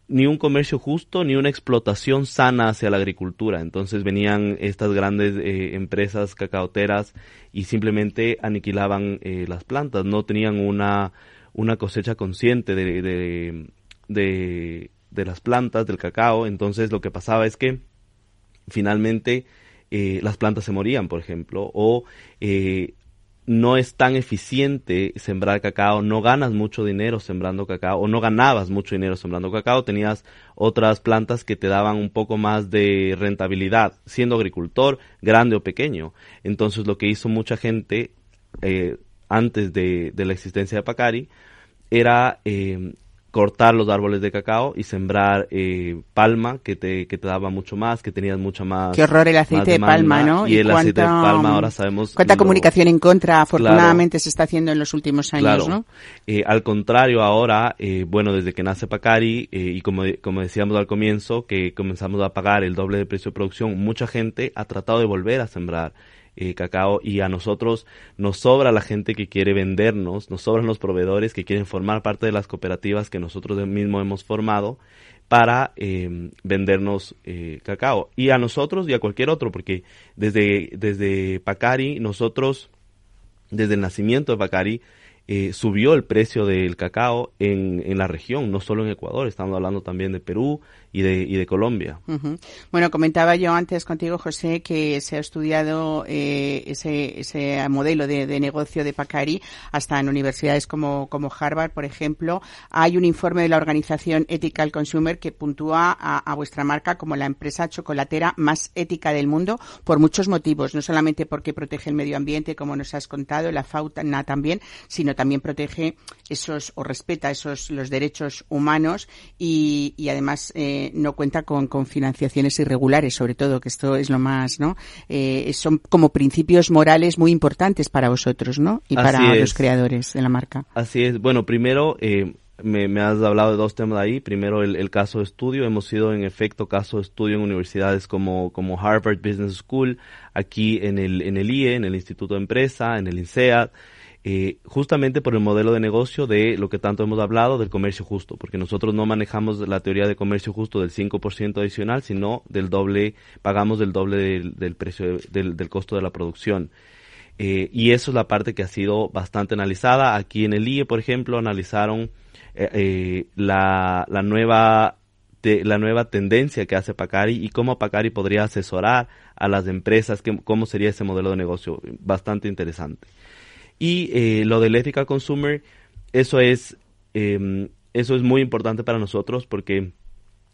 Speaker 6: ni un comercio justo ni una explotación sana hacia la agricultura. Entonces venían estas grandes eh, empresas cacaoteras y simplemente aniquilaban las plantas. No tenían una, una cosecha consciente de, de, de, las plantas, del cacao. Entonces lo que pasaba es que finalmente eh, las plantas se morían, por ejemplo, o eh, no es tan eficiente sembrar cacao, no ganas mucho dinero sembrando cacao, o no ganabas mucho dinero sembrando cacao, tenías otras plantas que te daban un poco más de rentabilidad, siendo agricultor, grande o pequeño. Entonces lo que hizo mucha gente eh, antes de, de, la existencia de Pacari era eh, cortar los árboles de cacao y sembrar eh, palma que te, que te daba mucho más, que tenías mucha más.
Speaker 1: Qué horror el aceite de palma, ¿no?
Speaker 6: Y, el aceite de palma ahora sabemos.
Speaker 1: Cuánta lo, comunicación en contra, afortunadamente,
Speaker 6: claro,
Speaker 1: se está haciendo en los últimos años,
Speaker 6: claro.
Speaker 1: ¿no?
Speaker 6: Eh, al contrario, ahora, eh, bueno, desde que nace Pacari, eh, y como, como decíamos al comienzo, que comenzamos a pagar el doble de precio de producción, mucha gente ha tratado de volver a sembrar eh, cacao y a nosotros nos sobra la gente que quiere vendernos, nos sobran los proveedores que quieren formar parte de las cooperativas que nosotros mismos hemos formado para eh, vendernos eh, cacao. Y a nosotros y a cualquier otro porque desde desde Pacari nosotros desde el nacimiento de Pacari eh, subió el precio del cacao en, en, la región, no solo en Ecuador, estamos hablando también de Perú y de, y de Colombia.
Speaker 1: Bueno, comentaba yo antes contigo, José, que se ha estudiado eh, ese, ese modelo de, de, negocio de Pacari hasta en universidades como, como Harvard, por ejemplo. Hay un informe de la organización Ethical Consumer que puntúa a, a vuestra marca como la empresa chocolatera más ética del mundo por muchos motivos, no solamente porque protege el medio ambiente, como nos has contado, la fauna también, sino también protege esos o respeta esos los derechos humanos y, y además eh, no cuenta con, con, financiaciones irregulares, sobre todo, que esto es lo más, ¿no? Eh, son como principios morales muy importantes para vosotros, ¿no? Y
Speaker 6: Así
Speaker 1: para
Speaker 6: es.
Speaker 1: los creadores de la marca.
Speaker 6: Así es. Bueno, primero, eh, me, me, has hablado de dos temas ahí. Primero, el, el, caso de estudio. Hemos sido, en efecto, caso de estudio en universidades como, como Harvard Business School, aquí en el, en el IE, en el Instituto de Empresa, en el INSEAD. Eh, justamente por el modelo de negocio de lo que tanto hemos hablado del comercio justo, porque nosotros no manejamos la teoría de comercio justo del 5% adicional, sino del doble, pagamos del doble del, del precio, del, del, costo de la producción. Eh, y eso es la parte que ha sido bastante analizada. Aquí en el IE, por ejemplo, analizaron eh, la, la nueva de la nueva tendencia que hace Pacari y cómo Pacari podría asesorar a las empresas, cómo sería ese modelo de negocio, bastante interesante. Y eh, lo del ethical consumer, eso es, eh, eso es muy importante para nosotros porque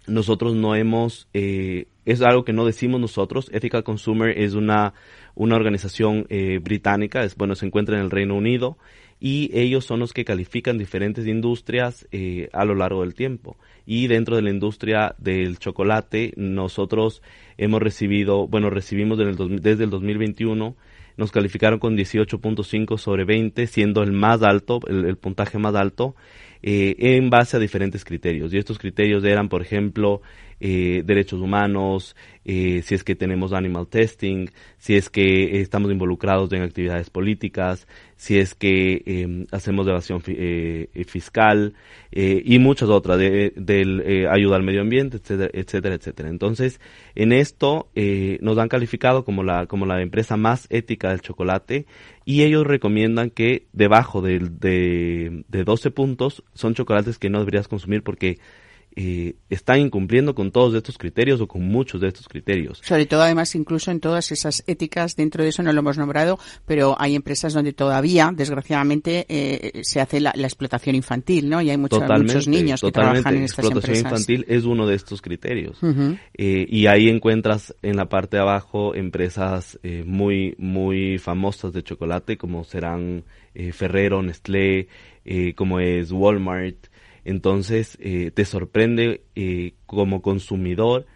Speaker 6: nosotros no hemos, eh, es algo que no decimos nosotros. Ethical Consumer es una, una organización eh, británica, es, bueno, se encuentra en el Reino Unido y ellos son los que califican diferentes industrias eh, a lo largo del tiempo. Y dentro de la industria del chocolate, nosotros hemos recibido, bueno, recibimos el, desde el 2021 nos calificaron con 18.5 sobre 20, siendo el más alto, el, el puntaje más alto, eh, en base a diferentes criterios. Y estos criterios eran, por ejemplo, eh, derechos humanos, eh, si es que tenemos animal testing, si es que estamos involucrados en actividades políticas, si es que eh, hacemos evasión fi- fiscal eh, y muchas otras, de, del, eh, ayuda al medio ambiente, etcétera, etcétera, etcétera. Entonces, en esto eh, nos han calificado como la, como la empresa más ética del chocolate y ellos recomiendan que debajo del- de, de 12 puntos son chocolates que no deberías consumir porque eh, están incumpliendo con todos estos criterios o con muchos de estos criterios.
Speaker 1: Sobre todo, además, incluso en todas esas éticas, dentro de eso no lo hemos nombrado, pero hay empresas donde todavía, desgraciadamente, eh, se hace la, la explotación infantil, ¿no? Y hay muchos niños que trabajan en estas
Speaker 6: Explotación
Speaker 1: empresas.
Speaker 6: infantil es uno de estos criterios. Eh, y ahí encuentras en la parte de abajo empresas eh, muy, muy famosas de chocolate como serán Ferrero, Nestlé, como es Walmart. Entonces eh, te sorprende eh, como consumidor,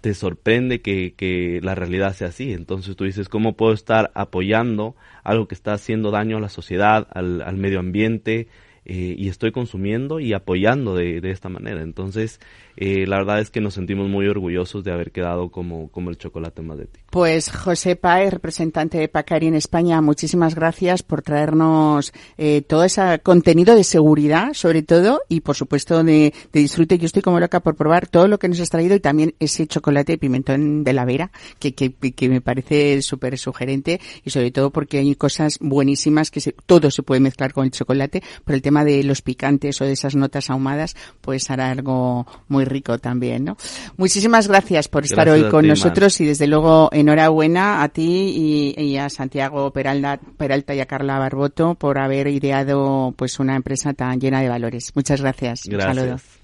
Speaker 6: te sorprende que, que la realidad sea así. Entonces tú dices, ¿cómo puedo estar apoyando algo que está haciendo daño a la sociedad, al, al medio ambiente? eh, y estoy consumiendo y apoyando de, de esta manera. Entonces, eh, la verdad es que nos sentimos muy orgullosos de haber quedado como, como el chocolate más ético.
Speaker 1: Pues José Paez, representante de Pacari en España, muchísimas gracias por traernos eh, todo ese contenido de seguridad, sobre todo, y por supuesto de, de disfrute. Yo estoy como loca por probar todo lo que nos has traído y también ese chocolate de pimentón de la Vera, que, que, que me parece súper sugerente y sobre todo porque hay cosas buenísimas que se- todo se puede mezclar con el chocolate, pero el tema de los picantes o de esas notas ahumadas, pues hará algo muy rico también, ¿no? Muchísimas gracias por estar
Speaker 6: Gracias
Speaker 1: hoy con
Speaker 6: ti,
Speaker 1: nosotros y desde luego enhorabuena a ti y, y a Santiago Peralta, Peralta y a Carla Barboto por haber ideado pues una empresa tan llena de valores. Muchas gracias. Un saludo.
Speaker 6: Gracias.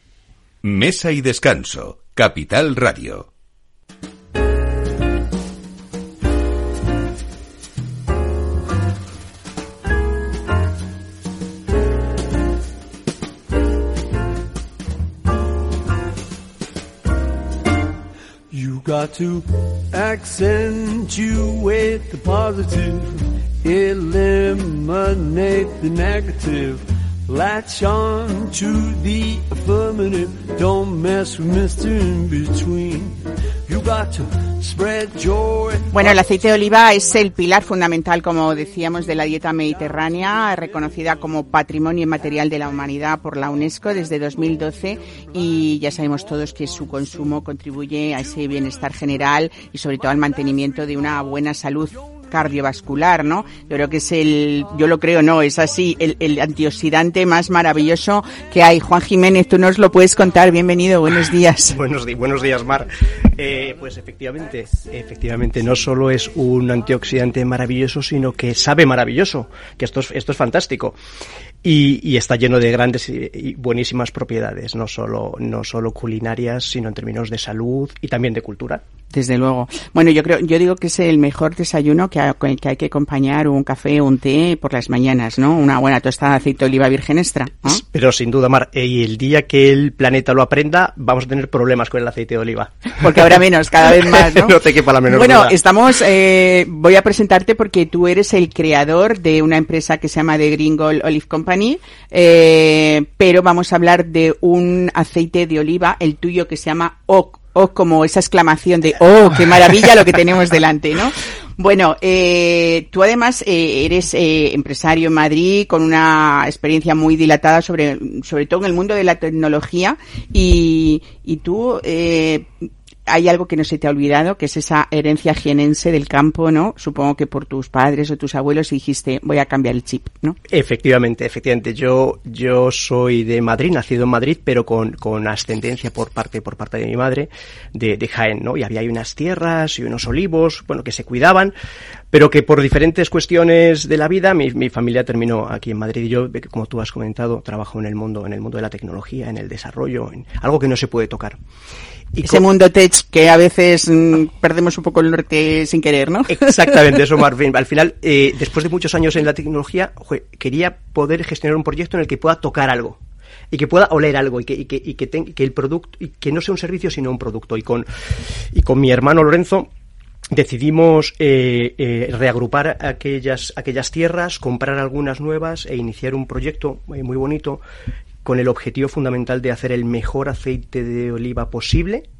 Speaker 2: Mesa y descanso. Capital Radio.
Speaker 7: Got to accentuate the positive, eliminate the negative. Latch on to the affirmative. Don't mess with Mr. In Between. You got to spread joy.
Speaker 1: Bueno, el aceite de oliva es el pilar fundamental, como decíamos, de la dieta mediterránea, reconocida como Patrimonio Inmaterial de la Humanidad por la UNESCO desde 2012 y ya sabemos todos que su consumo contribuye a ese bienestar general y sobre todo al mantenimiento de una buena salud cardiovascular, ¿no? Yo creo que es el, yo lo creo, no, es así, el, antioxidante más maravilloso que hay. Juan Jiménez, tú nos lo puedes contar. Bienvenido, buenos días. [LAUGHS]
Speaker 8: Buenos, buenos días, Mar. Eh, pues efectivamente, efectivamente, no solo es un antioxidante maravilloso, sino que sabe maravilloso, que esto es, esto es fantástico. Y, y está lleno de grandes y, y buenísimas propiedades, no solo, no solo culinarias, sino en términos de salud y también de cultura.
Speaker 1: Desde luego. Bueno, yo creo, yo digo que es el mejor desayuno que, ha- que hay que acompañar un café o un té por las mañanas, ¿no? Una buena tostada de aceite de oliva virgen extra. ¿no?
Speaker 8: Pero sin duda, Mar, eh, y el día que el planeta lo aprenda, vamos a tener problemas con el aceite de oliva. [LAUGHS]
Speaker 1: Porque habrá menos, cada vez más, ¿no? [LAUGHS]
Speaker 8: no te quepa la menor
Speaker 1: bueno,
Speaker 8: duda.
Speaker 1: estamos, eh, voy a presentarte porque tú eres el creador de una empresa que se llama The Green Gold Olive Company, eh, pero vamos a hablar de un aceite de oliva, el tuyo que se llama OC, OC como esa exclamación de ¡Oh, qué maravilla lo que tenemos delante, ¿no? Bueno, eh, tú además eh, eres eh, empresario en Madrid con una experiencia muy dilatada sobre, sobre todo en el mundo de la tecnología y, y tú eh, hay algo que no se te ha olvidado, que es esa herencia jienense del campo, ¿no? Supongo que por tus padres o tus abuelos dijiste, voy a cambiar el chip, ¿no?
Speaker 8: Efectivamente, efectivamente. Yo, yo soy de Madrid, nacido en Madrid, pero con, con ascendencia por parte, por parte de mi madre, de, de Jaén, ¿no? Y había unas tierras y unos olivos, bueno, que se cuidaban, pero que por diferentes cuestiones de la vida, mi, mi familia terminó aquí en Madrid. Y yo, como tú has comentado, trabajo en el mundo, en el mundo de la tecnología, en el desarrollo, en algo que no se puede tocar. Y
Speaker 1: Ese mundo tech que a veces mm, perdemos un poco el norte sin querer, ¿no?
Speaker 8: Exactamente, eso [LAUGHS] Marvin. Al final, eh, después de muchos años en la tecnología, quería poder gestionar un proyecto en el que pueda tocar algo y que pueda oler algo y que, y que, y que, ten- que el producto y que no sea un servicio sino un producto y con y con mi hermano Lorenzo decidimos eh, eh, reagrupar aquellas aquellas tierras comprar algunas nuevas e iniciar un proyecto eh, muy bonito con el objetivo fundamental de hacer el mejor aceite de oliva posible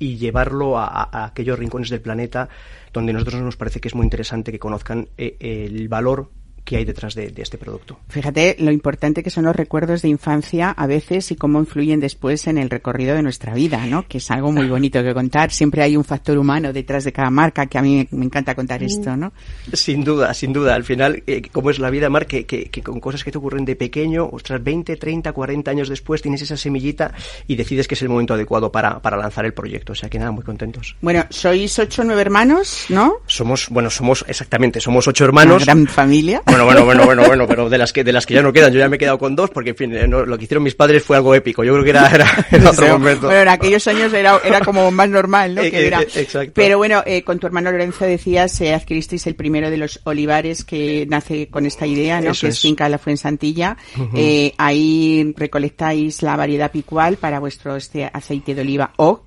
Speaker 8: y llevarlo a, a- aquellos rincones del planeta donde a nosotros nos parece que es muy interesante que conozcan eh, el valor que hay detrás de, de este producto.
Speaker 1: Fíjate lo importante que son los recuerdos de infancia a veces y cómo influyen después en el recorrido de nuestra vida, ¿no? Que es algo muy bonito que contar. Siempre hay un factor humano detrás de cada marca que a mí me encanta contar esto, ¿no?
Speaker 8: Sin duda, sin duda. Al final, eh, como es la vida, Mar, que, que, que con cosas que te ocurren de pequeño, ostras, 20, 30, 40 años después tienes esa semillita y decides que es el momento adecuado para, para lanzar el proyecto. O sea que nada, muy contentos.
Speaker 1: Bueno, sois ocho o nueve hermanos, ¿no?
Speaker 8: Somos, bueno, somos exactamente, somos ocho hermanos.
Speaker 1: Una gran familia.
Speaker 8: Bueno, bueno, bueno, bueno, bueno, pero de las que de las que ya no quedan, yo ya me he quedado con dos porque en fin, eh, no, lo que hicieron mis padres fue algo épico. Yo creo que era, era, [LAUGHS] otro momento.
Speaker 1: Bueno, en aquellos años era, era como más normal, ¿no? [LAUGHS]
Speaker 8: Eh,
Speaker 1: Que
Speaker 8: eh,
Speaker 1: era-
Speaker 8: exacto.
Speaker 1: Pero bueno, eh, con tu hermano Lorenzo decías, eh, adquiristeis el primero de los olivares que nace con esta idea, ¿no?
Speaker 8: Eso
Speaker 1: que es. Finca La Fuensantilla.
Speaker 8: Ujú.
Speaker 1: Eh, ahí recolectáis la variedad picual para vuestro este aceite de oliva o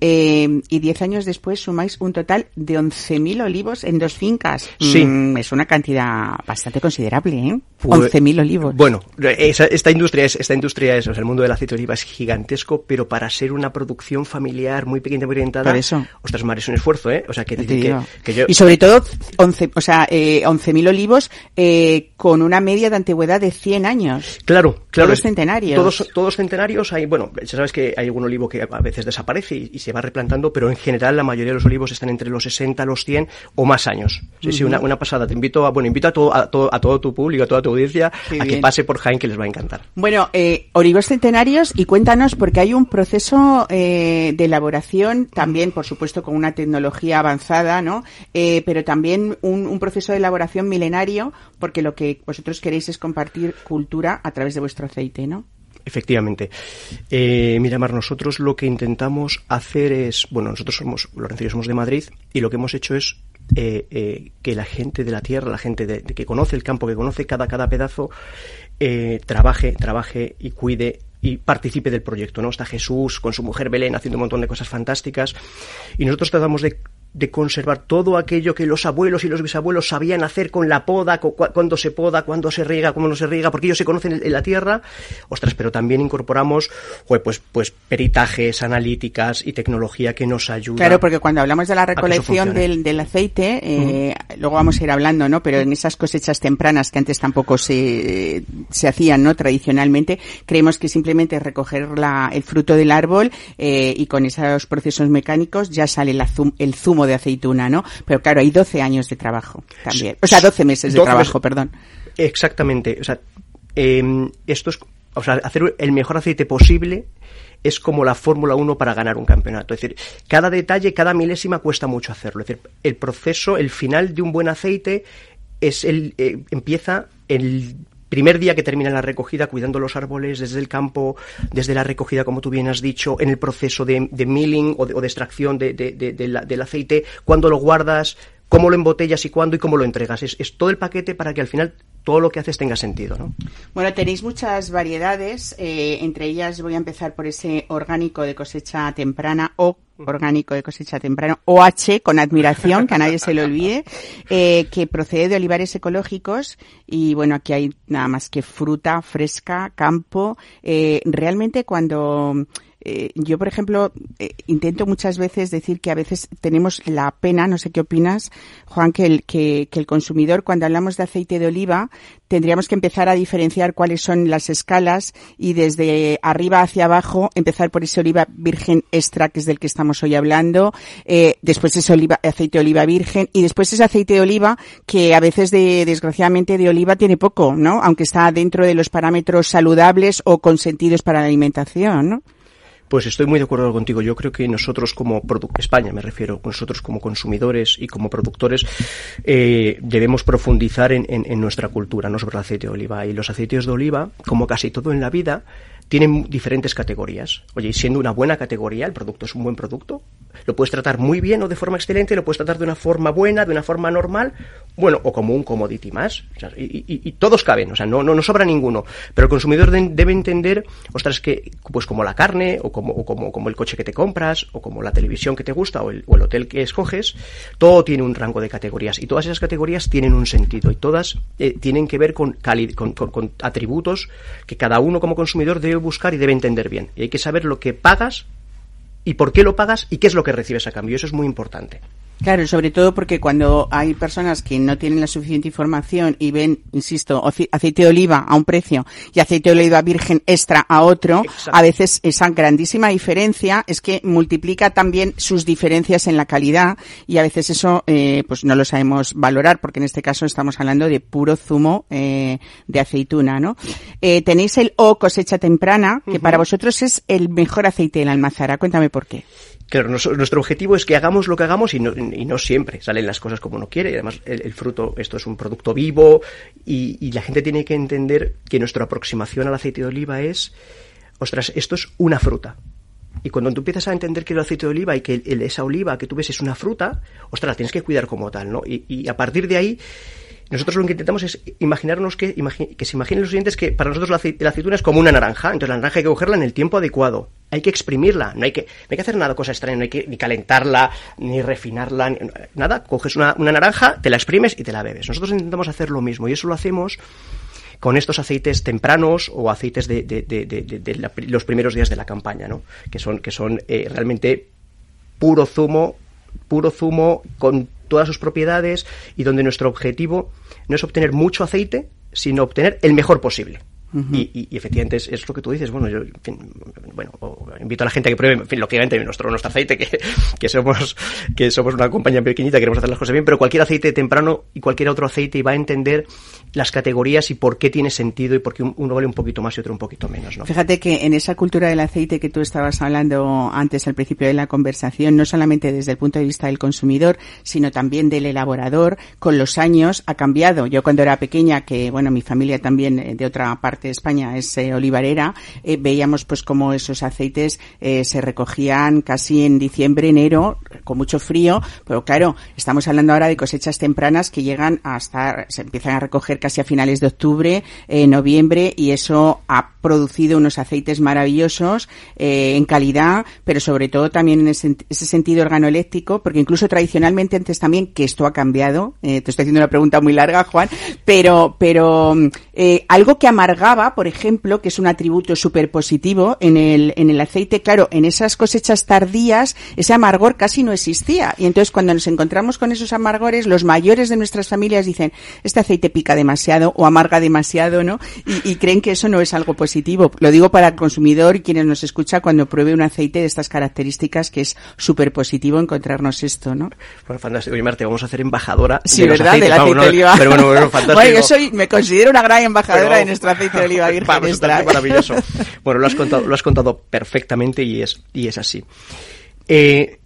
Speaker 1: Eh, y diez años después sumáis un total de 11.000 olivos en dos fincas.
Speaker 8: Sí.
Speaker 1: Mm, es una cantidad bastante considerable, ¿eh?
Speaker 8: Pues,
Speaker 1: 11.000 olivos.
Speaker 8: Bueno, esa- esta industria es, esta industria es, o sea, el mundo del aceite de oliva es gigantesco, pero para ser una producción familiar muy pequeña, muy orientada,
Speaker 1: Por eso.
Speaker 8: ostras, Mar, es un esfuerzo, ¿eh? O sea, que, que- que yo,
Speaker 1: Y sobre todo 11, o sea, eh, 11.000 olivos eh, con una media de antigüedad de 100 años.
Speaker 8: Claro, claro.
Speaker 1: Todos centenarios.
Speaker 8: Todos, todos centenarios. Hay, bueno, ya sabes que hay algún olivo que a veces desaparece y, y se va replantando, pero en general la mayoría de los olivos están entre los 60, los 100 o más años. Sí, sí,
Speaker 1: Ujú.
Speaker 8: una, una pasada. Te invito a, bueno, invito a todo, a todo, a todo tu público, a toda tu audiencia,
Speaker 1: Qué
Speaker 8: a que pase por Jaén que les va a encantar.
Speaker 1: Bueno, eh, olivos centenarios y cuéntanos porque hay un proceso eh, de elaboración también, por supuesto, con una tecnología avanzada, ¿no? Eh, pero también un, un proceso de elaboración milenario porque lo que vosotros queréis es compartir cultura a través de vuestro aceite, ¿no?
Speaker 8: Efectivamente. Eh, mira, Mar, nosotros lo que intentamos hacer es, bueno, nosotros somos, Lorenzo y yo somos de Madrid, y lo que hemos hecho es eh, eh, que la gente de la tierra, la gente de, que conoce el campo, que conoce cada, cada pedazo, eh, trabaje, trabaje y cuide y participe del proyecto, ¿no? Está Jesús con su mujer Belén haciendo un montón de cosas fantásticas y nosotros tratamos de, de conservar todo aquello que los abuelos y los bisabuelos sabían hacer con la poda, cu- cu- cuándo se poda, cuándo se riega, cómo no se riega, porque ellos se conocen en, la tierra. Ostras, pero también incorporamos pues, pues peritajes, analíticas y tecnología que nos ayuda.
Speaker 1: Claro, porque cuando hablamos de la recolección del, del aceite, eh, luego vamos a ir hablando, ¿no? Pero en esas cosechas tempranas que antes tampoco se, se hacían, ¿no? Tradicionalmente, creemos que simplemente recoger la, el fruto del árbol eh, y con esos procesos mecánicos ya sale la zum- el zumo de aceituna, ¿no? Pero claro, hay 12 años de trabajo también. O sea, 12 meses de
Speaker 8: 12
Speaker 1: trabajo,
Speaker 8: meses.
Speaker 1: perdón.
Speaker 8: Exactamente. O sea, em, esto es, o sea, hacer el mejor aceite posible es como la Fórmula 1 para ganar un campeonato. Es decir, cada detalle, cada milésima cuesta mucho hacerlo. Es decir, el proceso, el final de un buen aceite es el, eh, empieza el primer día que termina la recogida, cuidando los árboles desde el campo, desde la recogida, como tú bien has dicho, en el proceso de, milling o de, o de extracción de- del aceite, cuando lo guardas, cómo lo embotellas y cuándo y cómo lo entregas. Es, es todo el paquete para que al final todo lo que haces tenga sentido, ¿no?
Speaker 1: Bueno, tenéis muchas variedades, eh, entre ellas voy a empezar por ese orgánico de cosecha temprana o orgánico de cosecha temprana, OH, con admiración, que a nadie se le olvide, [LAUGHS] eh, que procede de olivares ecológicos y bueno, aquí hay nada más que fruta fresca, campo. Eh, realmente cuando eh, yo, por ejemplo, eh, intento muchas veces decir que a veces tenemos la pena, no sé qué opinas, Juan, que el, que, que el consumidor, cuando hablamos de aceite de oliva, tendríamos que empezar a diferenciar cuáles son las escalas y desde arriba hacia abajo empezar por ese oliva virgen extra, que es del que estamos hoy hablando, eh, después ese oliva, aceite de oliva virgen y después ese aceite de oliva que a veces de, desgraciadamente de oliva tiene poco, ¿no? Aunque está dentro de los parámetros saludables o consentidos para la alimentación, ¿no?
Speaker 8: Pues estoy muy de acuerdo contigo. Yo creo que nosotros como España, me refiero, nosotros como consumidores y como productores, eh, debemos profundizar en, en- en nuestra cultura, no sobre el aceite de oliva. Y los aceites de oliva, como casi todo en la vida, tienen diferentes categorías. Oye, siendo una buena categoría, el producto es un buen producto, lo puedes tratar muy bien o de forma excelente, lo puedes tratar de una forma buena, de una forma normal, bueno, o como un commodity más. Y, y- todos caben, o sea, no, no, sobra ninguno. Pero el consumidor de- debe entender, ostras, que pues como la carne, o como, como, como el coche que te compras, o como la televisión que te gusta, o el, o el hotel que escoges, todo tiene un rango de categorías. Y todas esas categorías tienen un sentido, y todas eh, tienen que ver con atributos que cada uno como consumidor debe buscar y debe entender bien. Y hay que saber lo que pagas y por qué lo pagas y qué es lo que recibes a cambio. Eso es muy importante.
Speaker 1: Claro, sobre todo porque cuando hay personas que no tienen la suficiente información y ven, insisto, aceite de oliva a un precio y aceite de oliva virgen extra a otro,
Speaker 8: Exacto.
Speaker 1: a veces esa grandísima diferencia es que multiplica también sus diferencias en la calidad y a veces eso eh, pues no lo sabemos valorar porque en este caso estamos hablando de puro zumo eh, de aceituna, ¿no? Eh, tenéis el O cosecha temprana que para vosotros es el mejor aceite de la almazara. Cuéntame por qué.
Speaker 8: Claro, nuestro objetivo es que hagamos lo que hagamos y no, siempre salen las cosas como uno quiere. Además, el, fruto, esto es un producto vivo y, la gente tiene que entender que nuestra aproximación al aceite de oliva es, ostras, esto es una fruta. Y cuando tú empiezas a entender que el aceite de oliva y que esa oliva que tú ves es una fruta, ostras, la tienes que cuidar como tal, ¿no? Y a partir de ahí, nosotros lo que intentamos es imaginarnos que, que se imaginen los oyentes que para nosotros la, la aceituna es como una naranja, entonces la naranja hay que cogerla en el tiempo adecuado, hay que exprimirla, no hay que, no hay que hacer nada cosa extraña, no hay que ni calentarla, ni refinarla, ni- nada, coges una, una naranja, te la exprimes y te la bebes. Nosotros intentamos hacer lo mismo y eso lo hacemos con estos aceites tempranos o aceites de- de- de- de la- los primeros días de la campaña, ¿no? Que son, que son eh, realmente puro zumo, puro zumo con todas sus propiedades y donde nuestro objetivo no es obtener mucho aceite, sino obtener el mejor posible. Y, y- y efectivamente es, es lo que tú dices. Bueno, yo en fin, bueno, invito a la gente a que pruebe, en fin, lógicamente, nuestro, nuestro aceite, que, [LAUGHS] que somos que somos una compañía pequeñita, queremos hacer las cosas bien, pero cualquier aceite temprano y cualquier otro aceite va a entender las categorías y por qué tiene sentido y por qué un- uno vale un poquito más y otro un poquito menos. ¿no?
Speaker 1: Fíjate que en esa cultura del aceite que tú estabas hablando antes al principio de la conversación, no solamente desde el punto de vista del consumidor, sino también del elaborador, con los años ha cambiado. Yo cuando era pequeña, que bueno, mi familia también eh, de otra parte de España es eh, olivarera, eh, veíamos pues como esos aceites eh, se recogían casi en diciembre, enero, con mucho frío, pero claro, estamos hablando ahora de cosechas tempranas que llegan hasta, se empiezan a recoger casi a finales de octubre, eh, noviembre, y eso ha producido unos aceites maravillosos en calidad, pero sobre todo también en ese, ese sentido organoeléctrico, porque incluso tradicionalmente antes también, que esto ha cambiado, te estoy haciendo una pregunta muy larga, Juan, pero, pero eh, algo que amargaba, por ejemplo, que es un atributo súper positivo en el, en el aceite, claro, en esas cosechas tardías, ese amargor casi no existía. Y entonces cuando nos encontramos con esos amargores, los mayores de nuestras familias dicen, este aceite pica demasiado o amarga demasiado, ¿no? Y, y creen que eso no es algo positivo. Lo digo para el consumidor y quienes nos escucha cuando pruebe un aceite de estas características, que es súper positivo encontrarnos esto, ¿no?
Speaker 8: Bueno, fantástico. Oye, Marte, vamos a hacer embajadora
Speaker 1: Sí,
Speaker 8: de
Speaker 1: ¿verdad? Del aceite de
Speaker 8: ¿no?
Speaker 1: oliva.
Speaker 8: Pero bueno, bueno, fantástico.
Speaker 1: Bueno, yo soy, me considero una gran embajadora
Speaker 8: Pero-
Speaker 1: de nuestro aceite de oliva virgen
Speaker 8: Vamos,
Speaker 1: extra.
Speaker 8: está maravilloso. Bueno, lo has contado, lo has contado perfectamente y es, y es así. Eh,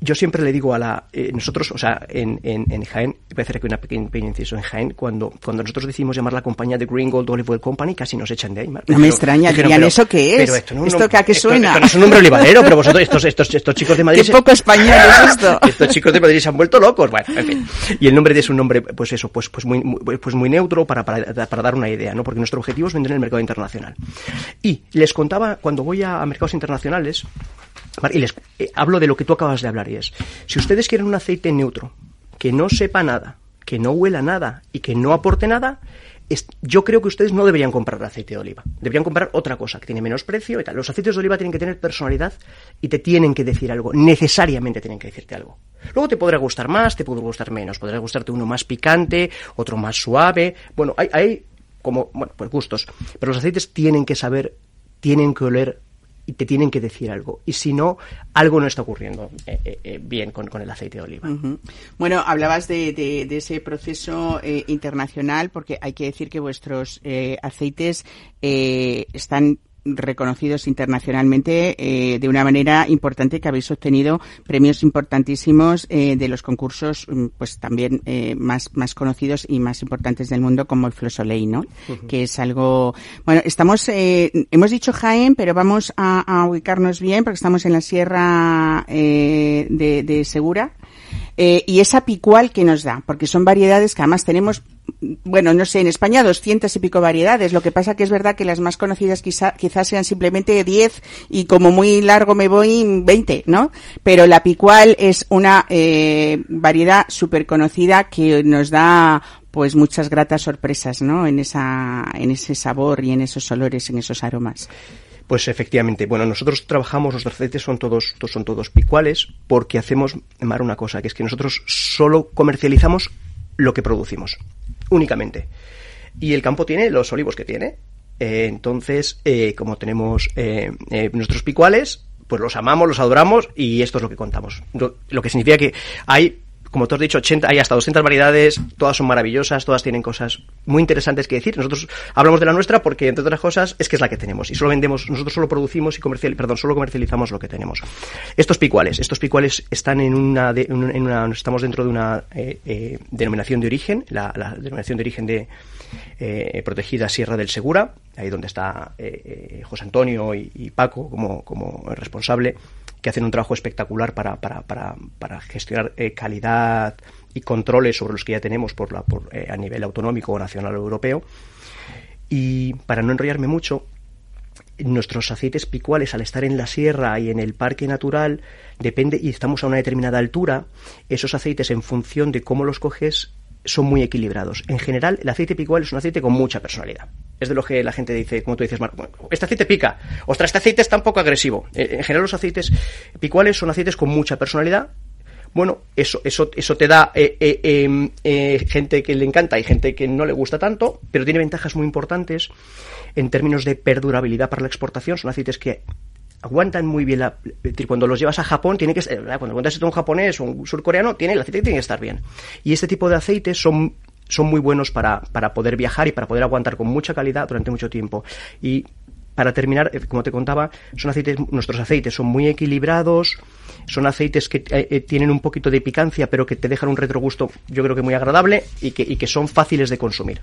Speaker 8: yo siempre le digo a la eh, nosotros o sea en, en, en Jaén voy a hacer aquí una pequeña, pequeña inciso en Jaén cuando cuando nosotros decidimos llamar la compañía de Green Gold Olive Oil Company casi nos echan de ahí.
Speaker 1: No me extraña, dirían, ¿eso qué es?
Speaker 8: pero esto, no,
Speaker 1: ¿Esto
Speaker 8: no,
Speaker 1: que a qué
Speaker 8: esto-
Speaker 1: suena?
Speaker 8: esto no es un nombre olivarero pero vosotros estos estos estos chicos de [LAUGHS] Madrid
Speaker 1: Qué poco español es esto. [LAUGHS]
Speaker 8: estos chicos de Madrid se han vuelto locos bueno en fin y el nombre es un nombre pues eso pues pues muy, muy- pues muy neutro para, para para dar una idea no porque nuestro objetivo es vender en el mercado internacional y les contaba cuando voy a, a mercados internacionales Y les eh, hablo de lo que tú acabas de hablar y es, si ustedes quieren un aceite neutro, que no sepa nada, que no huela nada y que no aporte nada, yo creo que ustedes no deberían comprar aceite de oliva. Deberían comprar otra cosa, que tiene menos precio y tal. Los aceites de oliva tienen que tener personalidad y te tienen que decir algo. Necesariamente tienen que decirte algo. Luego te podrá gustar más, te podrá gustar menos. Podrá gustarte uno más picante, otro más suave. Bueno, hay, hay como, bueno, pues gustos. Pero los aceites tienen que saber, tienen que oler y te tienen que decir algo. Y si no, algo no está ocurriendo eh, eh, eh, bien con, con el aceite de oliva.
Speaker 1: Bueno, hablabas de, de- de ese proceso eh, internacional, porque hay que decir que vuestros eh, aceites están reconocidos internacionalmente eh, de una manera importante que habéis obtenido premios importantísimos eh, de los concursos mm, pues también eh, más más conocidos y más importantes del mundo como el Flo Soleil, ¿no? Que es algo bueno estamos eh, hemos dicho Jaén pero vamos a, a ubicarnos bien porque estamos en la Sierra eh, de, de Segura eh, y esa picual que nos da, porque son variedades que además tenemos, bueno, no sé, en España 200 y pico variedades. Lo que pasa que es verdad que las más conocidas quizá, quizás sean simplemente 10 y como muy largo me voy 20, ¿no? Pero la picual es una eh, variedad súper conocida que nos da pues muchas gratas sorpresas, ¿no? En esa, en ese sabor y en esos olores, en esos aromas.
Speaker 8: Pues efectivamente, bueno, nosotros trabajamos, nuestros aceites son todos, son todos picuales, porque hacemos, Mar, una cosa, que es que nosotros solo comercializamos lo que producimos, únicamente. Y el campo tiene los olivos que tiene. Eh, entonces, eh, como tenemos eh, eh, nuestros picuales, pues los amamos, los adoramos y esto es lo que contamos. Lo que significa que hay, como tú has dicho, 80, hay hasta 200 variedades, todas son maravillosas, todas tienen cosas muy interesantes que decir. Nosotros hablamos de la nuestra porque, entre otras cosas, es que es la que tenemos. Y solo vendemos, nosotros solo producimos y comercial, perdón, solo comercializamos lo que tenemos. Estos picuales, estos picuales están en una, en una, estamos dentro de una eh, eh, denominación de origen, la, denominación de origen de eh, protegida Sierra del Segura, ahí donde está eh, José Antonio y, y Paco como, como responsable, que hacen un trabajo espectacular para, para, para, para gestionar eh, calidad y controles sobre los que ya tenemos por la, por, eh, a nivel autonómico, nacional o europeo. Y para no enrollarme mucho, nuestros aceites picuales al estar en la sierra y en el parque natural depende y estamos a una determinada altura esos aceites en función de cómo los coges son muy equilibrados. En general el aceite picual es un aceite con mucha personalidad. Es de lo que la gente dice como tú dices Marco "Bueno, este aceite pica. Ostras este aceite está un poco agresivo. Eh, en general los aceites picuales son aceites con mucha personalidad. Bueno, eso, eso, eso te da eh, eh, eh, gente que le encanta y gente que no le gusta tanto, pero tiene ventajas muy importantes en términos de perdurabilidad para la exportación. Son aceites que aguantan muy bien la, cuando los llevas a Japón tiene que cuando encuentras a un japonés o un surcoreano tiene el aceite tiene que estar bien. Y este tipo de aceites son son muy buenos para, para poder viajar y para poder aguantar con mucha calidad durante mucho tiempo. Y para terminar, eh, como te contaba, son aceites, nuestros aceites son muy equilibrados, son aceites que eh, eh, tienen un poquito de picancia, pero que te dejan un retrogusto, yo creo que muy agradable y que, y que son fáciles de consumir.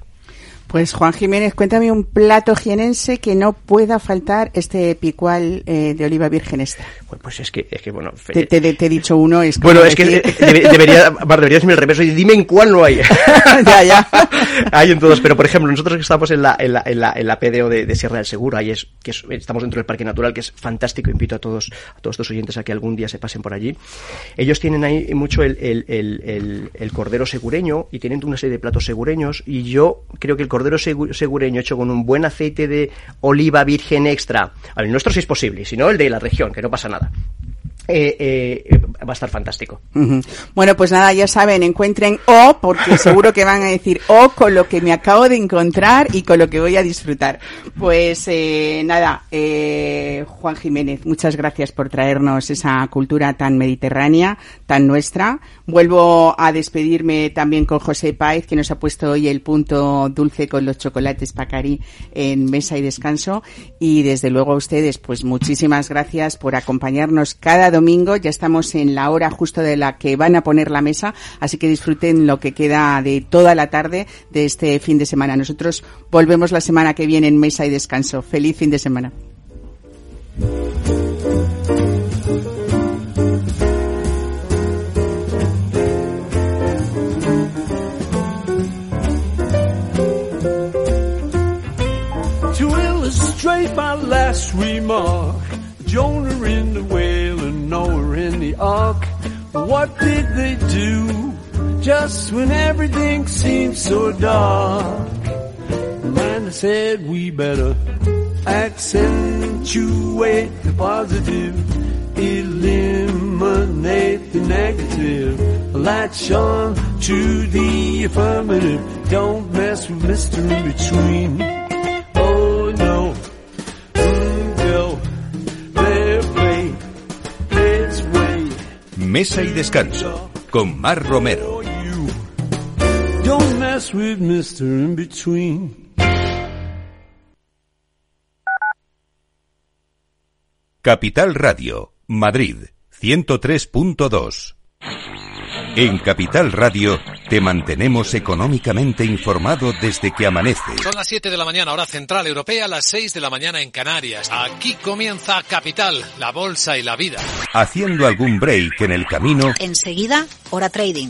Speaker 1: Pues Juan Jiménez, cuéntame un plato jienense que no pueda faltar este picual eh, de oliva virgen extra.
Speaker 8: Pues, pues es que, es que bueno,
Speaker 1: Te, te- te he dicho uno, es
Speaker 8: bueno, es que
Speaker 1: decir-
Speaker 8: eh, debe- debería, debería decirme el revés, oye, dime en cuál no hay. [LAUGHS]
Speaker 1: ya, ya. [LAUGHS]
Speaker 8: hay en todos, pero por ejemplo, nosotros que estamos en la, en la, en la, en la PDO de, de Sierra del Segura, ahí es, que es- estamos dentro del Parque Natural, que es fantástico, invito a todos, a todos estos oyentes a que algún día se pasen por allí. Ellos tienen ahí mucho el, el, el, el- el cordero segureño y tienen una serie de platos segureños y yo creo que el cordero segu- segureño hecho con un buen aceite de oliva virgen extra, el nuestro si es posible, y si no el de la región, que no pasa nada. Eh, eh, va a estar fantástico.
Speaker 1: Bueno, pues nada, ya saben, encuentren O, porque [LAUGHS] seguro que van a decir O con lo que me acabo de encontrar y con lo que voy a disfrutar. Pues eh, nada, eh, Juan Jiménez, muchas gracias por traernos esa cultura tan mediterránea, tan nuestra. Vuelvo a despedirme también con José Páez, que nos ha puesto hoy el punto dulce con los chocolates Pacari en mesa y descanso. Y desde luego a ustedes, pues muchísimas gracias por acompañarnos cada domingo. Ya estamos en la hora justo de la que van a poner la mesa, así que disfruten lo que queda de toda la tarde de este fin de semana. Nosotros volvemos la semana que viene en mesa y descanso. Feliz fin de semana.
Speaker 7: Ark. What did they do just when everything seemed so dark? Man said we better accentuate the positive, eliminate the negative, latch on to the affirmative. Don't mess with Mr. In Between.
Speaker 2: Mesa y descanso con Mar Romero. Capital Radio, Madrid, 103.2. En Capital Radio te mantenemos económicamente informado desde que amanece.
Speaker 9: Son las 7 de la mañana, hora central europea, las 6 de la mañana en Canarias. Aquí comienza Capital, la bolsa y la vida.
Speaker 2: Haciendo algún break en el camino
Speaker 10: Enseguida, hora trading,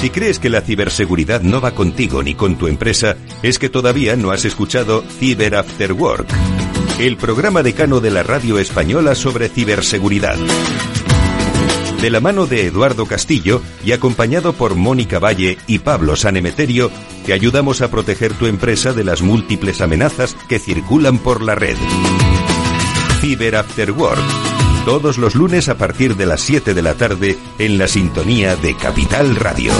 Speaker 2: Si crees que la ciberseguridad no va contigo ni con tu empresa, es que todavía no has escuchado Cyber After Work, el programa decano de la radio española sobre ciberseguridad. De la mano de Eduardo Castillo y acompañado por Mónica Valle y Pablo Sanemeterio, te ayudamos a proteger tu empresa de las múltiples amenazas que circulan por la red. Cyber After Work todos los lunes a partir de las 7 de la tarde en la sintonía de Capital Radio.